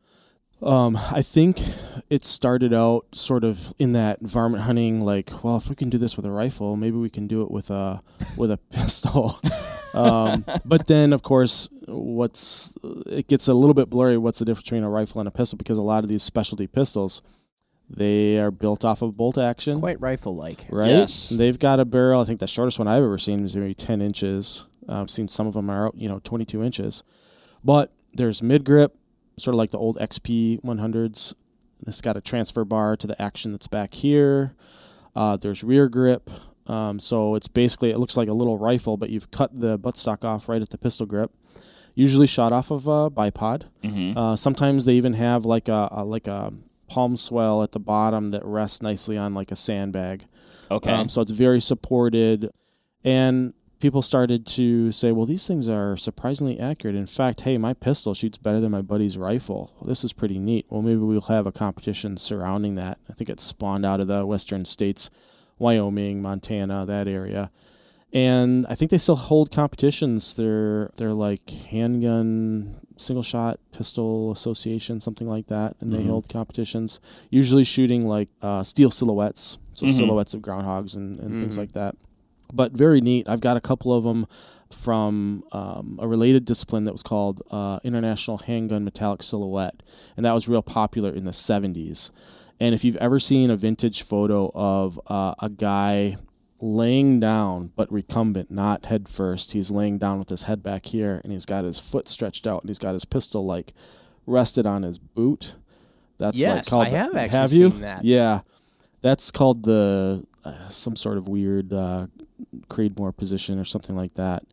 [SPEAKER 3] Um, I think it started out sort of in that varmint hunting, like, well, if we can do this with a rifle, maybe we can do it with a with a pistol. um, but then, of course, what's it gets a little bit blurry. What's the difference between a rifle and a pistol? Because a lot of these specialty pistols, they are built off of bolt action,
[SPEAKER 1] Quite rifle like.
[SPEAKER 3] right?
[SPEAKER 2] Yes.
[SPEAKER 3] They've got a barrel. I think the shortest one I've ever seen is maybe 10 inches. I've seen some of them are, you know, 22 inches. But there's mid grip, sort of like the old XP 100s. It's got a transfer bar to the action that's back here. Uh, there's rear grip. Um, so it's basically, it looks like a little rifle, but you've cut the buttstock off right at the pistol grip. Usually shot off of a bipod.
[SPEAKER 2] Mm-hmm.
[SPEAKER 3] Uh, sometimes they even have like a, a like a palm swell at the bottom that rests nicely on like a sandbag.
[SPEAKER 2] okay.
[SPEAKER 3] Um, so it's very supported. And people started to say, well, these things are surprisingly accurate. In fact, hey, my pistol shoots better than my buddy's rifle. This is pretty neat. Well, maybe we'll have a competition surrounding that. I think it spawned out of the western states, Wyoming, Montana, that area. And I think they still hold competitions. They're they're like handgun single shot pistol association, something like that. And they
[SPEAKER 4] Mhm.
[SPEAKER 3] hold competitions, usually shooting like uh, steel silhouettes, so
[SPEAKER 2] Mhm.
[SPEAKER 3] silhouettes of groundhogs and, and things
[SPEAKER 1] Mhm.
[SPEAKER 3] like that. But very neat. I've got a couple of them from um, a related discipline that was called uh, International Handgun Metallic Silhouette, and that was real popular in the 70s. And if you've ever seen a vintage photo of uh, a guy laying down but recumbent, not head first, he's laying down with his head back here, and he's got his foot stretched out, and he's got his pistol like rested on his boot. That's like
[SPEAKER 1] Yes,
[SPEAKER 3] called
[SPEAKER 1] I have actually
[SPEAKER 3] have you?
[SPEAKER 1] seen that.
[SPEAKER 3] Yeah, that's called the uh, some sort of weird uh, Creedmoor position or something like that.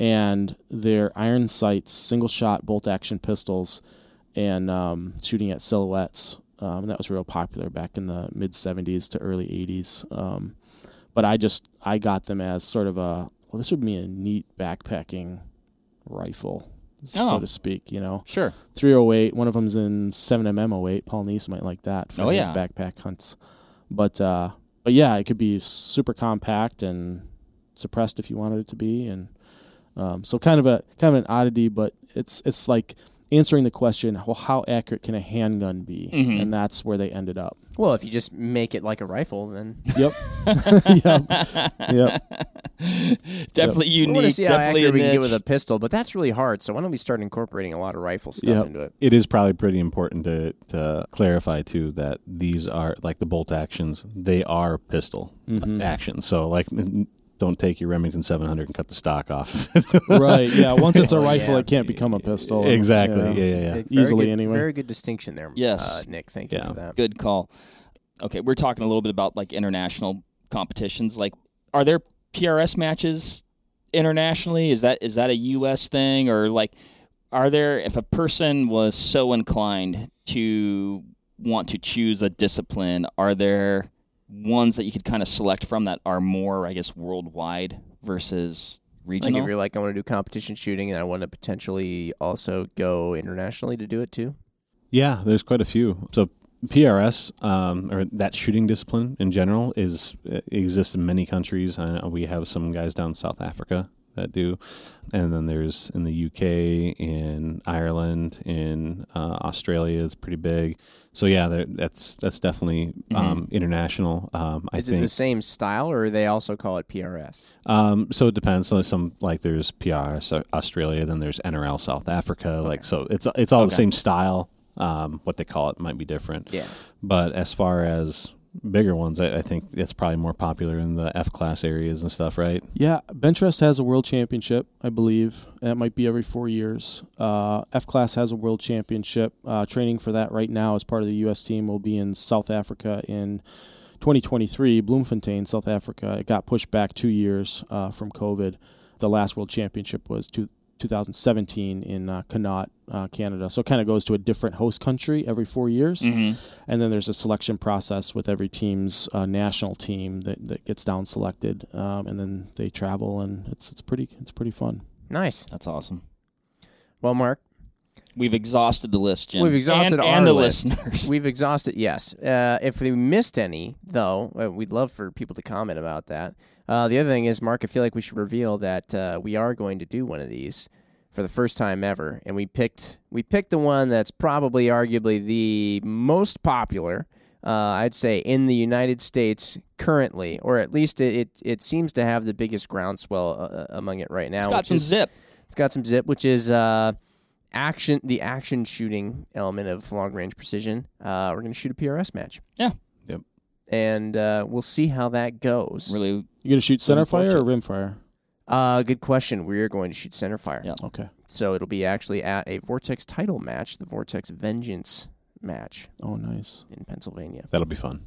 [SPEAKER 3] And they're iron sights, single shot bolt action pistols, and um, shooting at silhouettes. Um, that was real popular back in the mid '70s to early '80s. Um, but I just I got them as sort of a well, this would be a neat backpacking rifle, so
[SPEAKER 2] Oh.
[SPEAKER 3] to speak. You know,
[SPEAKER 2] Sure.
[SPEAKER 3] 308. One of them's in 7mm 08. Paul Neese might like that for
[SPEAKER 2] Oh,
[SPEAKER 3] his
[SPEAKER 2] yeah.
[SPEAKER 3] backpack hunts. But uh, but yeah, it could be super compact and suppressed if you wanted it to be, and um, so kind of a kind of an oddity. But it's it's like answering the question, well, how accurate can a handgun be?
[SPEAKER 2] Mhm.
[SPEAKER 3] And that's where they ended up.
[SPEAKER 1] Well, if you just make it like a rifle, then
[SPEAKER 3] Yep. yep. Yep.
[SPEAKER 2] Definitely
[SPEAKER 1] we
[SPEAKER 2] unique.
[SPEAKER 1] want to see how
[SPEAKER 2] definitely
[SPEAKER 1] accurate we can get with a pistol. But that's really hard. So why don't we start incorporating a lot of rifle stuff
[SPEAKER 3] Yep.
[SPEAKER 1] into it?
[SPEAKER 4] It is probably pretty important to, to clarify too that these are like the bolt actions. They are pistol
[SPEAKER 3] Mhm.
[SPEAKER 4] actions. So like, n- don't take your Remington 700 and cut the stock off.
[SPEAKER 3] right. Yeah. Once it's a
[SPEAKER 1] Oh,
[SPEAKER 3] rifle,
[SPEAKER 1] yeah.
[SPEAKER 3] it can't become a pistol.
[SPEAKER 4] exactly.
[SPEAKER 3] Yeah.
[SPEAKER 4] Yeah, yeah, yeah.
[SPEAKER 3] Easily
[SPEAKER 1] good-
[SPEAKER 3] anyway.
[SPEAKER 1] Very good distinction there.
[SPEAKER 2] Yes.
[SPEAKER 1] uh, Nick. Thank you for that.
[SPEAKER 2] Good call. Okay, we're talking a little bit about like international competitions. Like, are there PRS matches internationally? Is that is that a U.S. thing, or like, are there if a person was so inclined to want to choose a discipline, are there ones that you could kind of select from that are more, I guess, worldwide versus
[SPEAKER 1] Like
[SPEAKER 2] regional?
[SPEAKER 1] if you're like, I want to do competition shooting, and I want to potentially also go internationally to do it too.
[SPEAKER 4] Yeah, there's quite a few. So PRS, um, or that shooting discipline in general, is exists in many countries. I know we have some guys down in South Africa that do, and then there's in the UK, in Ireland, in uh, Australia. It's pretty big. So yeah, that's that's definitely um, international. Um, I
[SPEAKER 1] Is
[SPEAKER 4] think
[SPEAKER 1] it the same style, or they also call it PRS?
[SPEAKER 4] um, so it depends. So some like there's PRS Australia, then there's NRL South Africa. Like so, it's it's all
[SPEAKER 2] Okay.
[SPEAKER 4] the same style. Um, what they call it might be different.
[SPEAKER 1] Yeah.
[SPEAKER 4] But as far as bigger ones, I, I think it's probably more popular in the F class areas and stuff, right?
[SPEAKER 3] Yeah, Benchrest has a world championship, I believe. That might be every four years. Uh, F class has a world championship. Uh, training for that right now as part of the U.S. team will be in South Africa in 2023, Bloemfontein, South Africa. It got pushed back two years uh, from COVID. The last world championship was two, 2017 in uh, Connaught, uh, Canada. So it kind of goes to a different host country every four years.
[SPEAKER 2] hmm
[SPEAKER 3] And then there's a selection process with every team's uh, national team that, that gets down selected, um, and then they travel, and it's it's pretty it's pretty fun.
[SPEAKER 1] Nice.
[SPEAKER 2] That's awesome.
[SPEAKER 1] Well, Mark,
[SPEAKER 2] We've exhausted the list, Jim.
[SPEAKER 1] We've exhausted
[SPEAKER 2] and,
[SPEAKER 1] our
[SPEAKER 2] and the
[SPEAKER 1] list.
[SPEAKER 2] listeners.
[SPEAKER 1] we've exhausted. Yes. Uh, if we missed any, though, uh, we'd love for people to comment about that. Uh, the other thing is, Mark, I feel like we should reveal that uh, we are going to do one of these for the first time ever, and we picked we picked the one that's probably arguably the most popular. Uh, I'd say in the United States currently, or at least it, it, it seems to have the biggest groundswell uh, among it right now.
[SPEAKER 2] it's got some
[SPEAKER 1] is-
[SPEAKER 2] zip.
[SPEAKER 1] it's got some zip, which is uh, action, the action shooting element of long range precision. Uh, we're going to shoot a PRS match.
[SPEAKER 2] Yeah.
[SPEAKER 4] Yep.
[SPEAKER 1] And uh, we'll see how that goes.
[SPEAKER 2] Really,
[SPEAKER 3] You gonna shoot center fire or rim fire?
[SPEAKER 1] Uh, good question. We're going to shoot center fire.
[SPEAKER 2] Yeah.
[SPEAKER 3] Okay.
[SPEAKER 1] So it'll be actually at a Vortex title match, the Vortex Vengeance match
[SPEAKER 3] Oh, nice.
[SPEAKER 1] in Pennsylvania.
[SPEAKER 4] That'll be fun.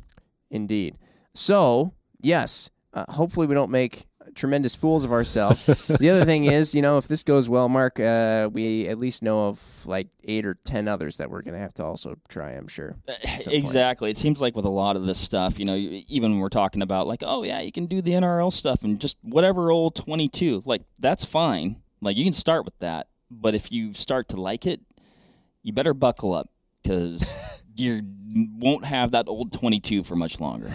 [SPEAKER 1] Indeed. So, yes, uh, hopefully we don't make tremendous fools of ourselves. the other thing is, you know, if this goes well, Mark, uh, we at least know of like eight or ten others that we're going to have to also try, I'm sure. some point.
[SPEAKER 2] exactly. It seems like with a lot of this stuff, you know, even when we're talking about like, oh yeah, you can do the NRL stuff and just whatever old twenty two, like that's fine. Like you can start with that, but if you start to like it, you better buckle up because you won't have that old twenty two for much longer,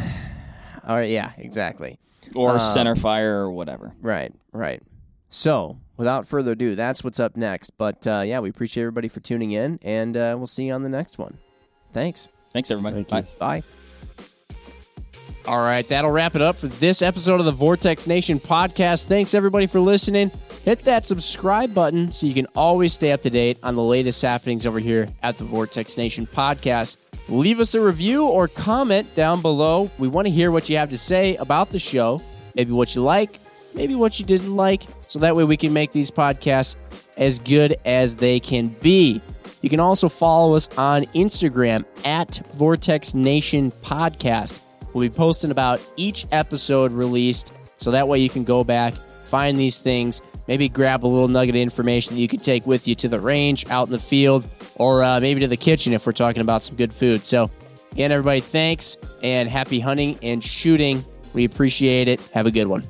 [SPEAKER 1] All right, yeah, exactly.
[SPEAKER 2] or
[SPEAKER 1] Um,
[SPEAKER 2] center fire or whatever.
[SPEAKER 1] Right, right. So, without further ado, that's what's up next. But uh, yeah, we appreciate everybody for tuning in, and uh, we'll see you on the next one. Thanks.
[SPEAKER 2] Thanks everybody.
[SPEAKER 3] Thank you.
[SPEAKER 2] Bye.
[SPEAKER 1] Bye. All right, that'll wrap it up for this episode of the Vortex Nation podcast. Thanks everybody for listening. Hit that subscribe button so you can always stay up to date on the latest happenings over here at the Vortex Nation podcast. Leave us a review or comment down below. We want to hear what you have to say about the show, maybe what you like, maybe what you didn't like, so that way we can make these podcasts as good as they can be. You can also follow us on Instagram at Vortex Nation Podcast. We'll be posting about each episode released, so that way you can go back, find these things, maybe grab a little nugget of information that you can take with you to the range, out in the field, or uh, maybe to the kitchen if we're talking about some good food. So, again, everybody, thanks and happy hunting and shooting. We appreciate it. Have a good one.